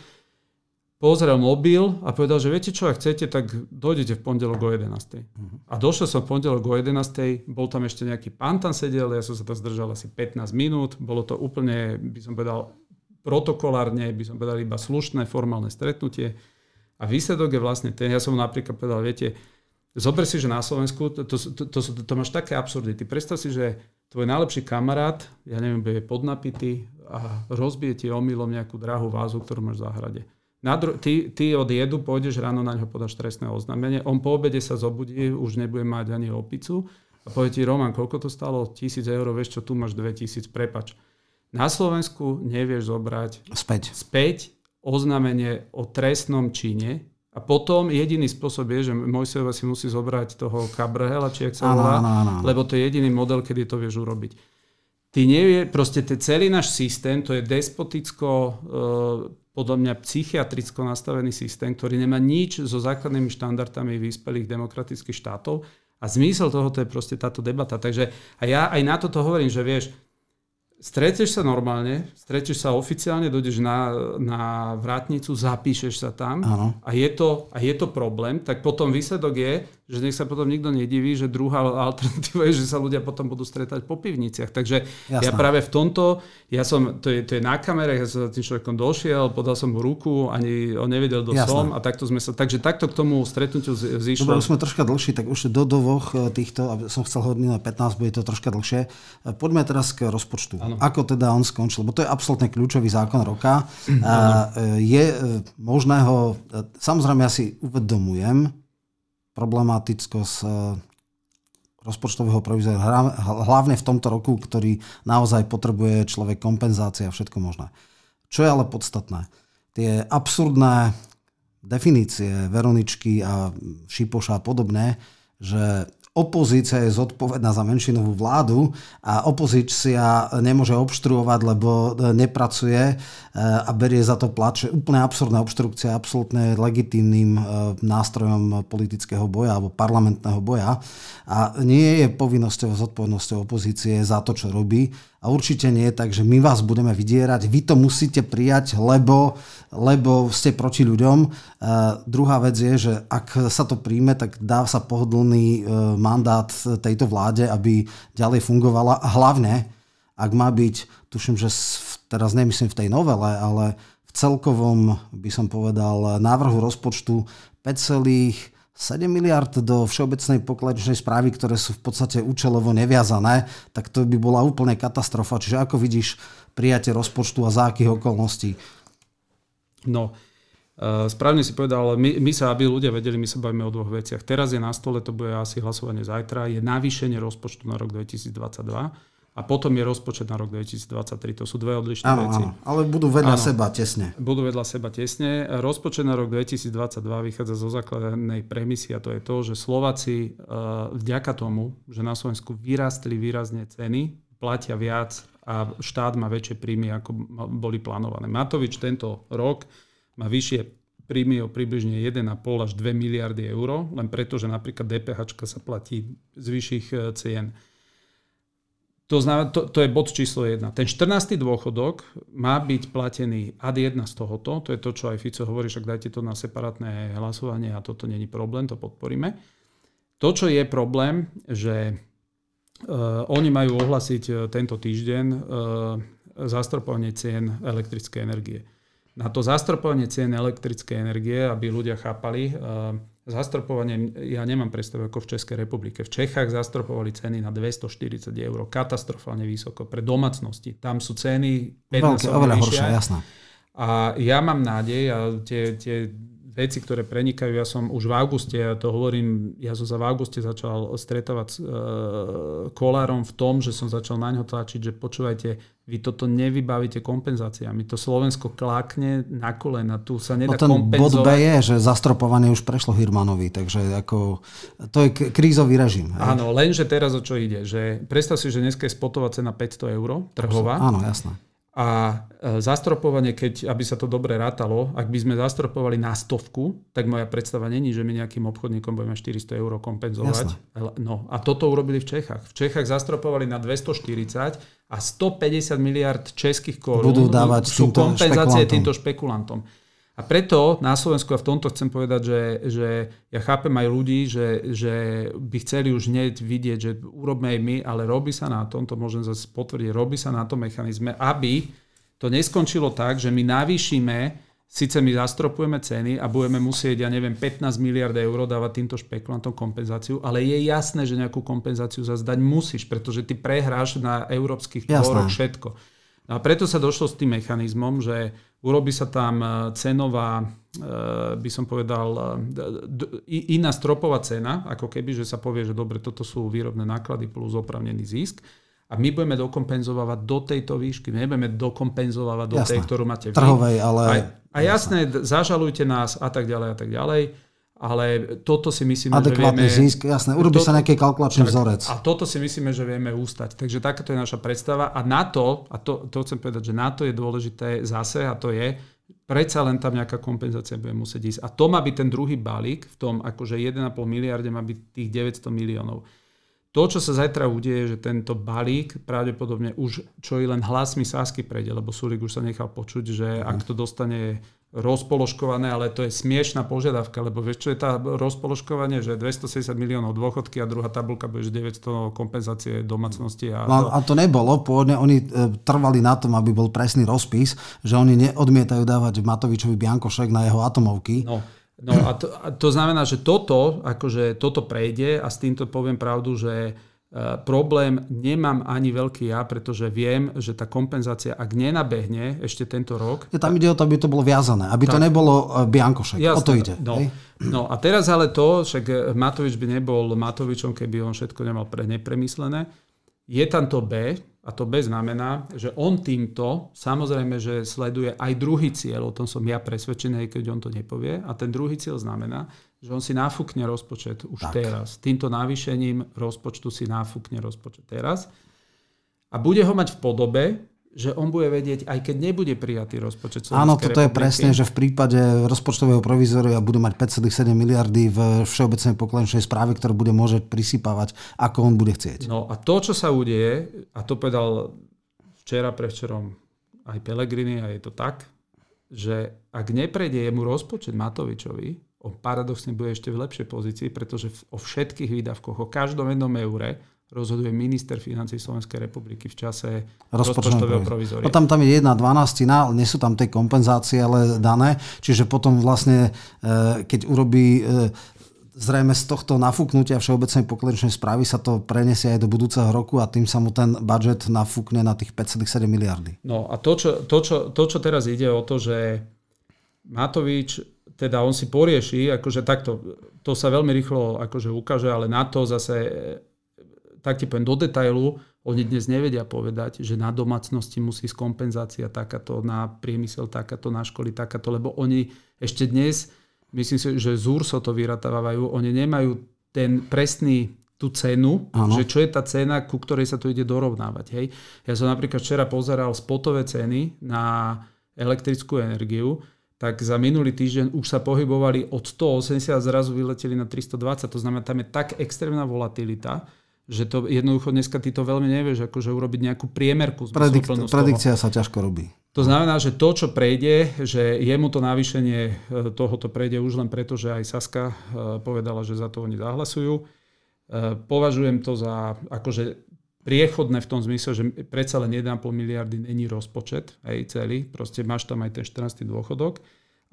pozrel mobil a povedal, že viete čo, ak chcete, tak dojdete v pondelok o 11. Uh-huh. A došiel som v pondelok o 11. Bol tam ešte nejaký pán tam sedel, ja som sa tam zdržal asi 15 minút. Bolo to úplne, by som povedal, protokolárne, by som povedal iba slušné formálne stretnutie. A výsledok je vlastne ten, ja som napríklad povedal, viete, zober si, že na Slovensku, to, to, to, to, to máš také absurdity. Predstav si, že tvoj najlepší kamarát, ja neviem, bude podnapitý a rozbije ti omylom nejakú drahú vázu, ktorú máš v záhrade dru- ty, ty od jedu pôjdeš ráno na ňo podáš trestné oznámenie, on po obede sa zobudí, už nebude mať ani opicu a povie ti, Roman, koľko to stalo? Tisíc eur, vieš čo, tu máš 2000, prepač. Na Slovensku nevieš zobrať späť, späť oznámenie o trestnom čine a potom jediný spôsob je, že Mojsejova si musí zobrať toho Cabrhela, či ak sa volá, lebo to je jediný model, kedy to vieš urobiť. Ty nevie, proste ten celý náš systém, to je despoticko, e, podľa mňa psychiatricko nastavený systém, ktorý nemá nič so základnými štandardami vyspelých demokratických štátov. A zmysel tohoto je proste táto debata. Takže a ja aj na toto hovorím, že vieš, Stretneš sa normálne, stretneš sa oficiálne, dojdeš na, na vrátnicu, zapíšeš sa tam a je, to, a je to problém, tak potom výsledok je, že nech sa potom nikto nediví, že druhá alternatíva je, že sa ľudia potom budú stretať po pivniciach. Takže Jasná. ja práve v tomto, ja som, to je, to je na kamere, ja som za tým človekom došiel, podal som mu ruku, ani on nevedel, kto som a takto sme sa, takže takto k tomu stretnutiu zišlo. Dobre, už sme troška dlhší, tak už do dvoch e, týchto, som chcel hovoriť na 15, bude to troška dlhšie. E, poďme teraz k rozpočtu. Ano. Ako teda on skončil? Lebo to je absolútne kľúčový zákon roka. Ano. Je e, možné ho, samozrejme ja si uvedomujem problematickosť rozpočtového provizora, hlavne v tomto roku, ktorý naozaj potrebuje človek kompenzácia a všetko možné. Čo je ale podstatné? Tie absurdné definície Veroničky a Šipoša a podobné, že opozícia je zodpovedná za menšinovú vládu a opozícia nemôže obštruovať, lebo nepracuje a berie za to je úplne absurdná obštrukcia, absolútne legitímnym nástrojom politického boja alebo parlamentného boja. A nie je povinnosťou a zodpovednosťou opozície za to, čo robí. A určite nie, takže my vás budeme vydierať, vy to musíte prijať, lebo, lebo ste proti ľuďom. Uh, druhá vec je, že ak sa to príjme, tak dá sa pohodlný uh, mandát tejto vláde, aby ďalej fungovala a hlavne, ak má byť, tuším, že teraz nemyslím v tej novele, ale v celkovom, by som povedal, návrhu rozpočtu 5, 7 miliard do všeobecnej pokladečnej správy, ktoré sú v podstate účelovo neviazané, tak to by bola úplne katastrofa. Čiže ako vidíš prijatie rozpočtu a za akých okolností? No, e, správne si povedal, my, my sa, aby ľudia vedeli, my sa bavíme o dvoch veciach. Teraz je na stole, to bude asi hlasovanie zajtra, je navýšenie rozpočtu na rok 2022 a potom je rozpočet na rok 2023. To sú dve odlišné áno, veci. Áno, ale budú vedľa áno, seba tesne. Budú vedľa seba tesne. Rozpočet na rok 2022 vychádza zo základnej premisy a to je to, že Slováci uh, vďaka tomu, že na Slovensku vyrastli výrazne ceny, platia viac a štát má väčšie príjmy, ako boli plánované. Matovič tento rok má vyššie príjmy o približne 1,5 až 2 miliardy eur, len preto, že napríklad DPH sa platí z vyšších e, cien. To, znamená, to, to je bod číslo 1. Ten 14. dôchodok má byť platený ad 1 z tohoto, to je to, čo aj Fico hovorí, však dajte to na separátne hlasovanie a toto není problém, to podporíme. To, čo je problém, že uh, oni majú ohlasiť uh, tento týždeň uh, zastropovanie cien elektrickej energie. Na to zastropovanie cien elektrickej energie, aby ľudia chápali, uh, Zastropovanie, ja nemám predstavu ako v Českej republike. V Čechách zastropovali ceny na 240 eur, katastrofálne vysoko pre domácnosti. Tam sú ceny 15 oveľa horšie, jasné. A ja mám nádej a tie, tie veci, ktoré prenikajú. Ja som už v auguste, ja to hovorím, ja som sa v auguste začal stretávať s e, kolárom v tom, že som začal na ňo tlačiť, že počúvajte, vy toto nevybavíte kompenzáciami. To Slovensko klákne na kolena, tu sa nedá no ten kompenzovať. bod B je, že zastropované už prešlo Hirmanovi, takže ako, to je krízový režim. Hej? Áno, lenže teraz o čo ide, že predstav si, že dneska je spotová cena 500 eur, trhová. Áno, jasné. A e, zastropovanie, keď, aby sa to dobre rátalo, ak by sme zastropovali na stovku, tak moja predstava není, že my nejakým obchodníkom budeme 400 eur kompenzovať. Jasne. No a toto urobili v Čechách. V Čechách zastropovali na 240 a 150 miliard českých korún Budú dávať sú kompenzácie špekulantom. týmto špekulantom. A preto na Slovensku, a v tomto chcem povedať, že, že ja chápem aj ľudí, že, že by chceli už hneď vidieť, že urobme aj my, ale robí sa na tom, to môžem zase potvrdiť, robí sa na tom mechanizme, aby to neskončilo tak, že my navýšime, síce my zastropujeme ceny a budeme musieť, ja neviem, 15 miliard eur dávať týmto špekulantom kompenzáciu, ale je jasné, že nejakú kompenzáciu zase dať musíš, pretože ty prehráš na európskych tvoroch všetko. No a preto sa došlo s tým mechanizmom, že Urobí sa tam e, cenová, e, by som povedal, e, iná stropová cena, ako keby, že sa povie, že dobre, toto sú výrobné náklady plus opravnený zisk. A my budeme dokompenzovať do tejto výšky. My nebudeme dokompenzovať do tej, ktorú máte vy. Trhovej, ale... A, a jasné, zažalujte nás a tak ďalej a tak ďalej. Ale toto si myslíme, Adekvátny že vieme... zisk, jasné. Urobí sa nejaký kalkulačný tak, vzorec. A toto si myslíme, že vieme ústať. Takže takáto je naša predstava. A na to, a to, to chcem povedať, že na to je dôležité zase, a to je, predsa len tam nejaká kompenzácia bude musieť ísť. A to má byť ten druhý balík, v tom akože 1,5 miliarde má byť tých 900 miliónov. To, čo sa zajtra udeje, že tento balík pravdepodobne už, čo i len hlasmi Sásky prejde, lebo Sulik už sa nechal počuť, že ak to dostane rozpoložkované, ale to je smiešná požiadavka, lebo vieš, čo je tá rozpoložkovanie, že 270 miliónov dôchodky a druhá tabulka bude 900 kompenzácie domácnosti. A, no, a to nebolo, pôvodne oni e, trvali na tom, aby bol presný rozpis, že oni neodmietajú dávať Matovičovi Biankošek na jeho atomovky. No. No a to, a to znamená, že toto, akože toto prejde a s týmto poviem pravdu, že problém nemám ani veľký ja, pretože viem, že tá kompenzácia, ak nenabehne ešte tento rok... Ja, tam ide o to, aby to bolo viazané, aby tak, to nebolo e, biankošek. Jasné, o to ide. No, no a teraz ale to, však Matovič by nebol Matovičom, keby on všetko nemal pre nepremyslené. Je tam to B, a to B znamená, že on týmto samozrejme, že sleduje aj druhý cieľ, o tom som ja presvedčený, keď on to nepovie. A ten druhý cieľ znamená, že on si nafúkne rozpočet už tak. teraz. Týmto navýšením rozpočtu si nafúkne rozpočet teraz. A bude ho mať v podobe, že on bude vedieť, aj keď nebude prijatý rozpočet Slovenskej Áno, toto republiky. je presne, že v prípade rozpočtového provizoria budú mať 5,7 miliardy v všeobecnej pokladničnej správe, ktoré bude môcť prisypávať, ako on bude chcieť. No a to, čo sa udeje, a to povedal včera, prevčerom aj Pelegrini, a je to tak, že ak neprejde jemu rozpočet Matovičovi, on paradoxne bude ešte v lepšej pozícii, pretože o všetkých výdavkoch, o každom jednom eure rozhoduje minister financí Slovenskej republiky v čase rozpočtového provizória. No tam, tam je jedna dvanáctina, nie sú tam tie kompenzácie ale dané, čiže potom vlastne, e, keď urobí e, zrejme z tohto nafúknutia všeobecnej pokladničnej správy sa to preniesie aj do budúceho roku a tým sa mu ten budget nafúkne na tých 5,7 miliardy. No a to čo, to, čo, to, čo teraz ide o to, že Matovič, teda on si porieši, akože takto, to sa veľmi rýchlo akože ukáže, ale na to zase tak ti poviem do detailu, oni dnes nevedia povedať, že na domácnosti musí kompenzácia takáto, na priemysel takáto, na školy takáto, lebo oni ešte dnes, myslím si, že z URSO to vyratávajú, oni nemajú ten presný tú cenu, ano. že čo je tá cena, ku ktorej sa to ide dorovnávať. Hej. Ja som napríklad včera pozeral spotové ceny na elektrickú energiu, tak za minulý týždeň už sa pohybovali od 180 a zrazu vyleteli na 320. To znamená, tam je tak extrémna volatilita, že to jednoducho dneska ty to veľmi nevieš, akože urobiť nejakú priemerku. Predik- predikcia sa ťažko robí. To znamená, že to, čo prejde, že jemu to navýšenie e, tohoto prejde už len preto, že aj Saska e, povedala, že za to oni zahlasujú. E, považujem to za akože priechodné v tom zmysle, že predsa len 1,5 miliardy není rozpočet aj celý, proste máš tam aj ten 14. dôchodok.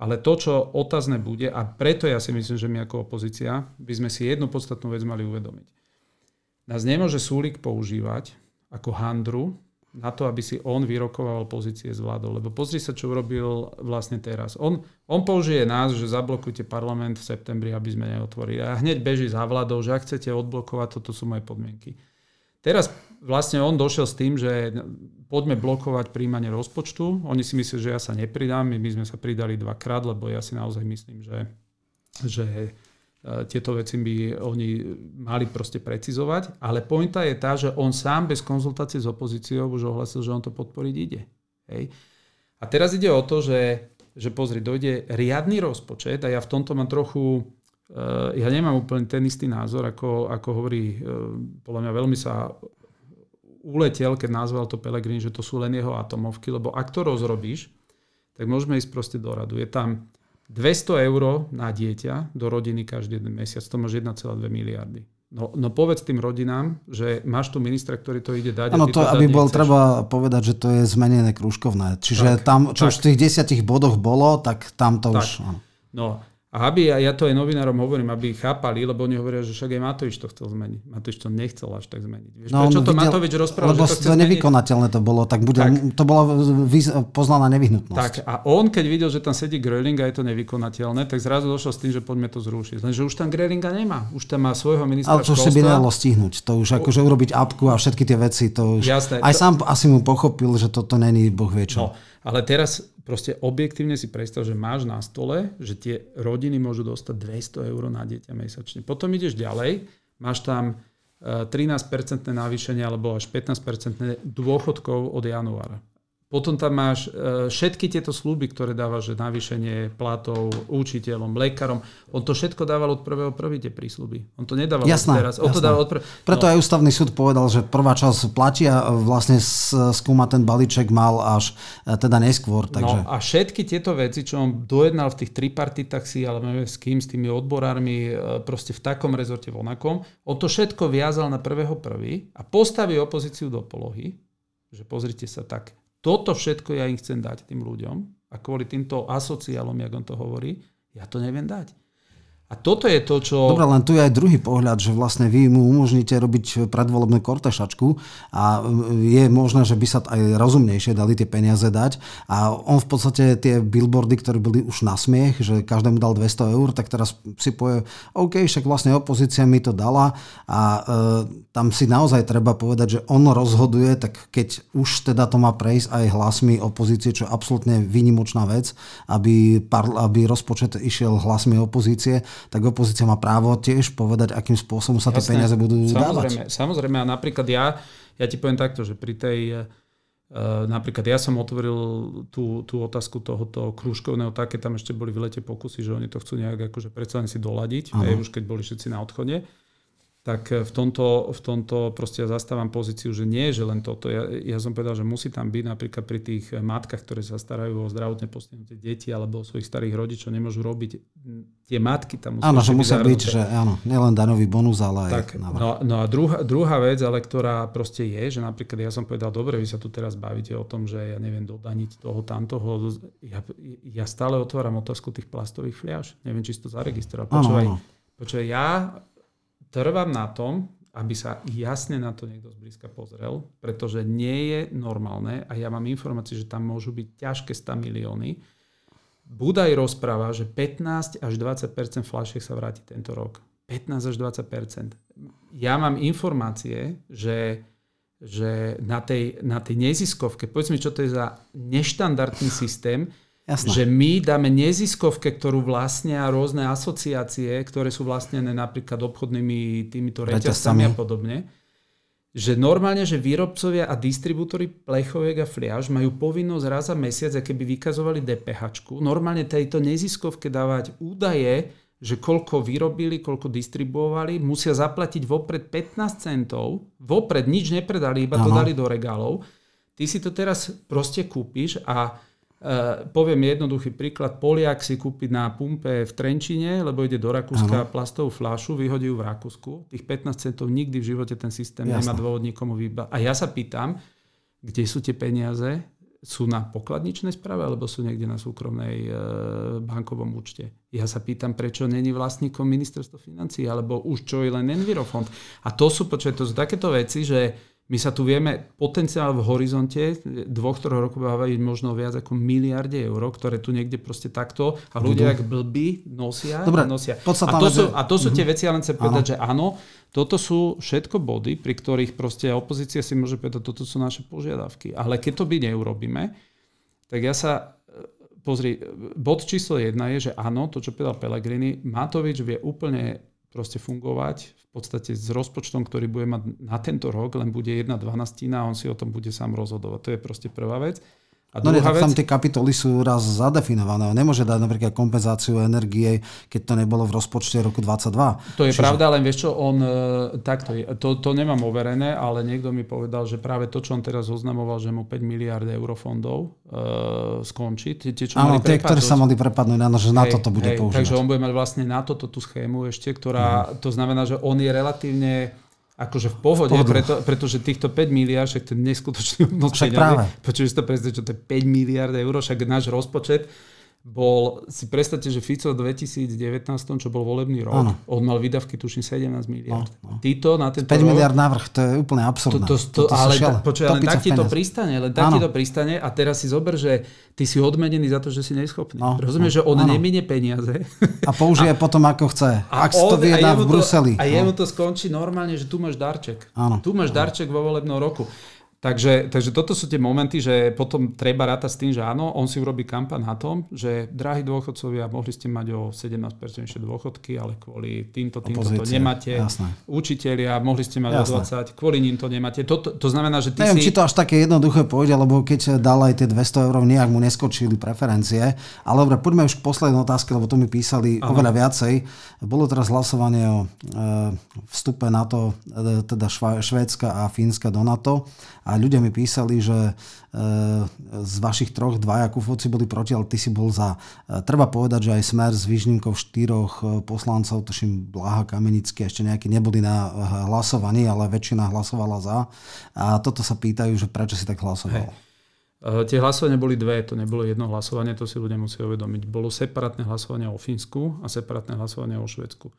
Ale to, čo otázne bude, a preto ja si myslím, že my ako opozícia by sme si jednu podstatnú vec mali uvedomiť nás nemôže Súlik používať ako handru na to, aby si on vyrokoval pozície s vládou. Lebo pozri sa, čo urobil vlastne teraz. On, on použije nás, že zablokujte parlament v septembri, aby sme neotvorili. A hneď beží za vládou, že ak chcete odblokovať, toto sú moje podmienky. Teraz vlastne on došiel s tým, že poďme blokovať príjmanie rozpočtu. Oni si myslí, že ja sa nepridám. My sme sa pridali dvakrát, lebo ja si naozaj myslím, že, že E, tieto veci by oni mali proste precizovať, ale pointa je tá, že on sám bez konzultácie s opozíciou už ohlasil, že on to podporiť ide. Hej. A teraz ide o to, že, že pozri, dojde riadny rozpočet a ja v tomto mám trochu, ja nemám úplne ten istý názor, ako, ako hovorí, e, podľa mňa veľmi sa uletel, keď nazval to Pelegrin, že to sú len jeho atomovky, lebo ak to rozrobíš, tak môžeme ísť proste do radu. Je tam 200 eur na dieťa do rodiny každý jeden mesiac, to máš 1,2 miliardy. No, no povedz tým rodinám, že máš tu ministra, ktorý to ide dať. Áno, to, to aby bol nechceš. treba povedať, že to je zmenené krúžkovné. Čiže tak, tam, čo tak. už v tých desiatich bodoch bolo, tak tam to tak. už... Áno. No, a aby, ja to aj novinárom hovorím, aby chápali, lebo oni hovoria, že však aj Matovič to chcel zmeniť. Matovič to nechcel až tak zmeniť. Vieš, no, prečo to videl, Matovič rozprával, lebo že to chce to nevykonateľné to bolo, tak, bude, tak, to bola poznaná nevyhnutnosť. Tak a on, keď videl, že tam sedí Gröling a je to nevykonateľné, tak zrazu došiel s tým, že poďme to zrušiť. Lenže už tam Grölinga nemá. Už tam má svojho ministra Ale to si by nedalo stihnúť. To už akože urobiť apku a všetky tie veci, to už... Jasné, aj to... sám asi mu pochopil, že toto není boh vie čo. No. Ale teraz proste objektívne si predstav, že máš na stole, že tie rodiny môžu dostať 200 eur na dieťa mesačne. Potom ideš ďalej, máš tam 13% e, navýšenie alebo až 15% dôchodkov od januára. Potom tam máš e, všetky tieto sluby, ktoré dáva, že navýšenie platov učiteľom, lekárom. On to všetko dával od prvého prvý tie prísľuby. On to nedával jasné, teraz. On to dával od prv... Preto no. aj ústavný súd povedal, že prvá časť platí a vlastne skúma ten balíček mal až e, teda neskôr. No takže... No a všetky tieto veci, čo on dojednal v tých tripartitách si, ale neviem s kým, s tými odborármi, e, proste v takom rezorte vonakom, on to všetko viazal na prvého prvý a postaví opozíciu do polohy, že pozrite sa tak, toto všetko ja im chcem dať tým ľuďom a kvôli týmto asociálom, jak on to hovorí, ja to neviem dať. A toto je to, čo... Dobre, len tu je aj druhý pohľad, že vlastne vy mu umožníte robiť predvolebnú kortešačku a je možné, že by sa aj rozumnejšie dali tie peniaze dať. A on v podstate tie billboardy, ktoré boli už na smiech, že každému dal 200 eur, tak teraz si povie, OK, však vlastne opozícia mi to dala a e, tam si naozaj treba povedať, že on rozhoduje, tak keď už teda to má prejsť aj hlasmi opozície, čo je absolútne výnimočná vec, aby, par, aby rozpočet išiel hlasmi opozície, tak opozícia má právo tiež povedať, akým spôsobom sa tie peniaze budú samozrejme, dávať. Samozrejme, a napríklad ja, ja ti poviem takto, že pri tej Uh, napríklad ja som otvoril tú, tú otázku tohoto krúžkovného, také tam ešte boli v lete pokusy, že oni to chcú nejak akože predsa si doladiť, aj už keď boli všetci na odchode tak v tomto, v tomto proste ja zastávam pozíciu, že nie, že len toto. Ja, ja som povedal, že musí tam byť napríklad pri tých matkách, ktoré sa starajú o zdravotne postihnuté deti alebo o svojich starých rodičov, nemôžu robiť tie matky tam musia Áno, že musia byť, že áno, nielen danový bonus, ale tak, aj no, no a druhá, druhá vec, ale ktorá proste je, že napríklad ja som povedal, dobre, vy sa tu teraz bavíte o tom, že ja neviem dodaniť toho, tamtoho. Ja, ja stále otváram otázku tých plastových fliaž. Neviem, či si to zaregistroval. Počúvaj, ja trvám na tom, aby sa jasne na to niekto zblízka pozrel, pretože nie je normálne a ja mám informácie, že tam môžu byť ťažké 100 milióny. Budaj rozpráva, že 15 až 20% fľašiek sa vráti tento rok. 15 až 20% Ja mám informácie, že, že na, tej, na tej neziskovke, povedz mi, čo to je za neštandardný systém, Jasné. Že my dáme neziskovke, ktorú vlastnia rôzne asociácie, ktoré sú vlastnené napríklad obchodnými týmito reťazcami a podobne. Že normálne, že výrobcovia a distribútory plechoviek a fliaž majú povinnosť raz za mesiac, keby vykazovali DPH. Normálne tejto neziskovke dávať údaje, že koľko vyrobili, koľko distribuovali, musia zaplatiť vopred 15 centov, vopred nič nepredali, iba to Aha. dali do regálov. Ty si to teraz proste kúpiš a poviem jednoduchý príklad. Poliak si kúpi na pumpe v Trenčine, lebo ide do Rakúska ano. plastovú fľašu, vyhodí ju v Rakúsku. Tých 15 centov nikdy v živote ten systém Jasne. nemá dôvod nikomu vyba. A ja sa pýtam, kde sú tie peniaze? Sú na pokladničnej správe alebo sú niekde na súkromnej e, bankovom účte? Ja sa pýtam, prečo není vlastníkom ministerstvo financí alebo už čo je len Envirofond. A to sú, počuť, to sú takéto veci, že my sa tu vieme potenciál v horizonte dvoch, troch rokov baviť možno viac ako miliarde eur, ktoré tu niekde proste takto a ľudia jak blbí nosia. Dobre, nosia. A to, sú, a to sú tie mhm. veci, ja len chcem povedať, že áno, toto sú všetko body, pri ktorých proste opozícia si môže povedať, toto sú naše požiadavky. Ale keď to by neurobíme, tak ja sa pozri, bod číslo jedna je, že áno, to, čo povedal Pellegrini, Matovič vie úplne proste fungovať v podstate s rozpočtom, ktorý bude mať na tento rok, len bude jedna dvanastina a on si o tom bude sám rozhodovať. To je proste prvá vec. A no nie, tak tam tie kapitoly sú raz zadefinované. nemôže dať napríklad kompenzáciu energie, keď to nebolo v rozpočte roku 22. To je Čiže... pravda, len vieš čo, on e, takto, to, to nemám overené, ale niekto mi povedal, že práve to, čo on teraz oznamoval, že mu 5 miliard eurofondov uh, skončí. Tie, tie, čo Áno, tie, ktoré sa mali prepadnúť, na, že na hej, toto bude hej, používať. Takže on bude mať vlastne na toto tú schému ešte, ktorá, uh-huh. to znamená, že on je relatívne akože v pohode, preto, pretože týchto 5 miliard, však to je neskutočný hodnot peniaze. Počuješ to predstaviť, čo to je 5 miliard eur, však náš rozpočet bol, si predstavte, že Fico v 2019, čo bol volebný rok, ano. on mal výdavky tuším 17 miliard. No, no. Títo na tento 5 rok, miliard návrh, to je úplne absurdné. To, to, to, ale ta, počuaj, len tak ti to pristane, len tak ti to pristane a teraz si zober, že ty si odmenený za to, že si neschopný. No, Rozumieš, no, že on ano. peniaze. A použije a, potom ako chce. Ak si to vyjedná v Bruseli. A jemu to skončí normálne, že tu máš darček. Ano. Tu máš darček vo volebnom roku. Takže, takže toto sú tie momenty, že potom treba rátať s tým, že áno, on si urobí kampa na tom, že drahí dôchodcovia, mohli ste mať o 17% dôchodky, ale kvôli týmto, týmto Opozícia. to nemáte. Jasné. Učitelia, mohli ste mať Jasné. o 20, kvôli ním to nemáte. To, to, to znamená, že ty Neviem, si... či to až také jednoduché pôjde, lebo keď dal aj tie 200 eur, nejak mu neskočili preferencie. Ale dobre, poďme už k poslednej otázke, lebo to mi písali Aha. oveľa viacej. Bolo teraz hlasovanie o e, vstupe NATO, e, teda Švédska a Fínska do NATO a ľudia mi písali, že e, z vašich troch dvaja kufovci boli proti, ale ty si bol za. E, treba povedať, že aj Smer s výžnimkou štyroch e, poslancov, tuším Blaha, Kamenický, ešte nejakí neboli na hlasovaní, ale väčšina hlasovala za. A toto sa pýtajú, že prečo si tak hlasoval. Hej. Tie hlasovania boli dve, to nebolo jedno hlasovanie, to si ľudia musia uvedomiť. Bolo separátne hlasovanie o Fínsku a separátne hlasovanie o Švedsku.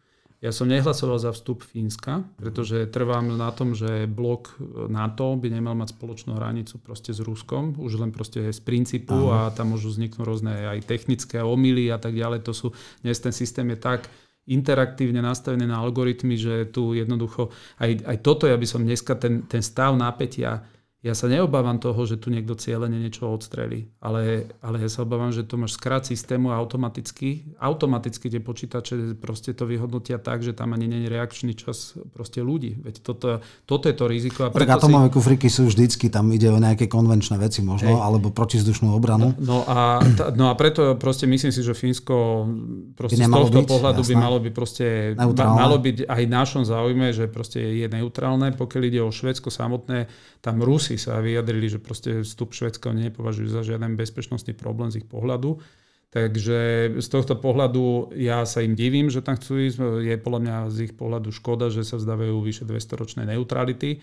Ja som nehlasoval za vstup Fínska, pretože trvám na tom, že blok NATO by nemal mať spoločnú hranicu proste s Ruskom, už len proste z princípu Aha. a tam môžu vzniknúť rôzne aj technické omily a tak ďalej. To sú, dnes ten systém je tak interaktívne nastavené na algoritmy, že tu jednoducho aj, aj toto, ja by som dneska ten, ten stav napätia ja sa neobávam toho, že tu niekto cieľene niečo odstrelí, ale, ale ja sa obávam, že to máš skrát systému a automaticky, automaticky tie počítače proste to vyhodnotia tak, že tam ani nie je reakčný čas proste ľudí. Veď toto, toto je to riziko. A preto tak atomové si... kufriky sú vždycky, tam ide o nejaké konvenčné veci možno, Hej. alebo protizdušnú obranu. No, no, a, no a preto proste myslím si, že Fínsko proste z tohto byť, pohľadu jasná. by malo byť proste, neutrálne. malo byť aj našom záujme, že proste je neutrálne. Pokiaľ ide o Švedsko samotné, tam Rusi sa vyjadrili, že proste vstup Švedska nepovažujú za žiaden bezpečnostný problém z ich pohľadu. Takže z tohto pohľadu ja sa im divím, že tam chcú ísť. Je podľa mňa z ich pohľadu škoda, že sa vzdávajú vyše 200 ročnej neutrality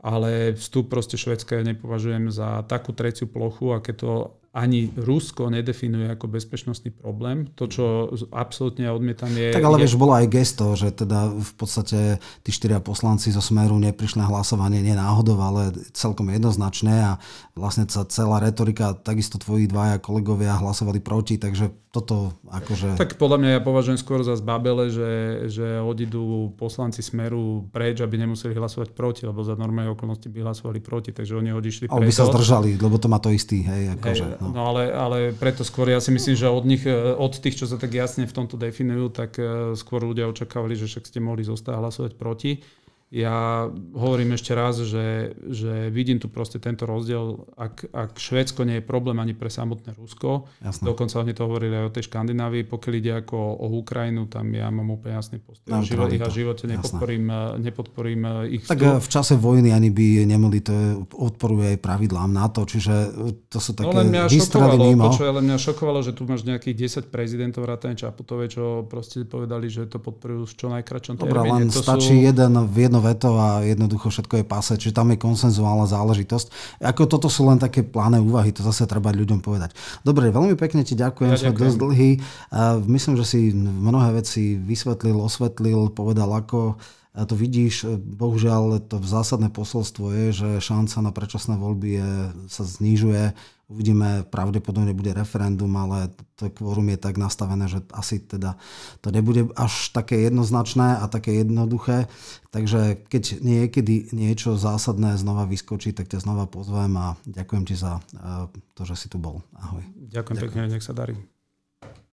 ale vstup proste Švedska ja nepovažujem za takú treciu plochu, aké to ani Rusko nedefinuje ako bezpečnostný problém. To, čo absolútne odmietam je... Tak ale vieš, bolo aj gesto, že teda v podstate tí štyria poslanci zo Smeru neprišli na hlasovanie nie náhodou, ale celkom jednoznačne a vlastne sa celá retorika, takisto tvoji dvaja kolegovia hlasovali proti, takže toto akože... Tak podľa mňa ja považujem skôr za zbabele, že, že odídu poslanci Smeru preč, aby nemuseli hlasovať proti, lebo za normálne okolnosti by hlasovali proti, takže oni odišli preč. Ale by sa zdržali, lebo to má to istý, hej, akože, hej, no. no ale, ale preto skôr ja si myslím, že od nich, od tých, čo sa tak jasne v tomto definujú, tak eh, skôr ľudia očakávali, že však ste mohli zostať hlasovať proti. Ja hovorím ešte raz, že, že vidím tu proste tento rozdiel, ak, ak Švédsko nie je problém ani pre samotné Rusko, Jasne. dokonca oni to hovorili aj o tej Škandinávii, pokiaľ ide ako o Ukrajinu, tam ja mám úplne jasný postoj. No, život, ich a živote nepodporím, nepodporím ich Tak vstup. v čase vojny ani by nemali, to je, odporuje aj pravidlám to, čiže to sú také no, len mňa šokovalo, mimo. Počuaj, len mňa šokovalo, že tu máš nejakých 10 prezidentov vrátane Čaputovej, čo proste povedali, že to podporujú v čo najkračom termíne. Dobre, len to stačí sú... jeden v vetov a jednoducho všetko je pase, čiže tam je konsenzuálna záležitosť. Ako toto sú len také pláne úvahy, to zase treba ľuďom povedať. Dobre, veľmi pekne ti ďakujem, ja, ďakujem. dosť dlhý. Myslím, že si mnohé veci vysvetlil, osvetlil, povedal ako a to vidíš, bohužiaľ to zásadné posolstvo je, že šanca na predčasné voľby je, sa znižuje Uvidíme, pravdepodobne bude referendum, ale to kvorum je tak nastavené, že asi teda to nebude až také jednoznačné a také jednoduché. Takže keď niekedy niečo zásadné znova vyskočí, tak ťa znova pozvem a ďakujem ti za eh, to, že si tu bol. Ahoj. Ďakujem, ďakujem. pekne, nech sa darí.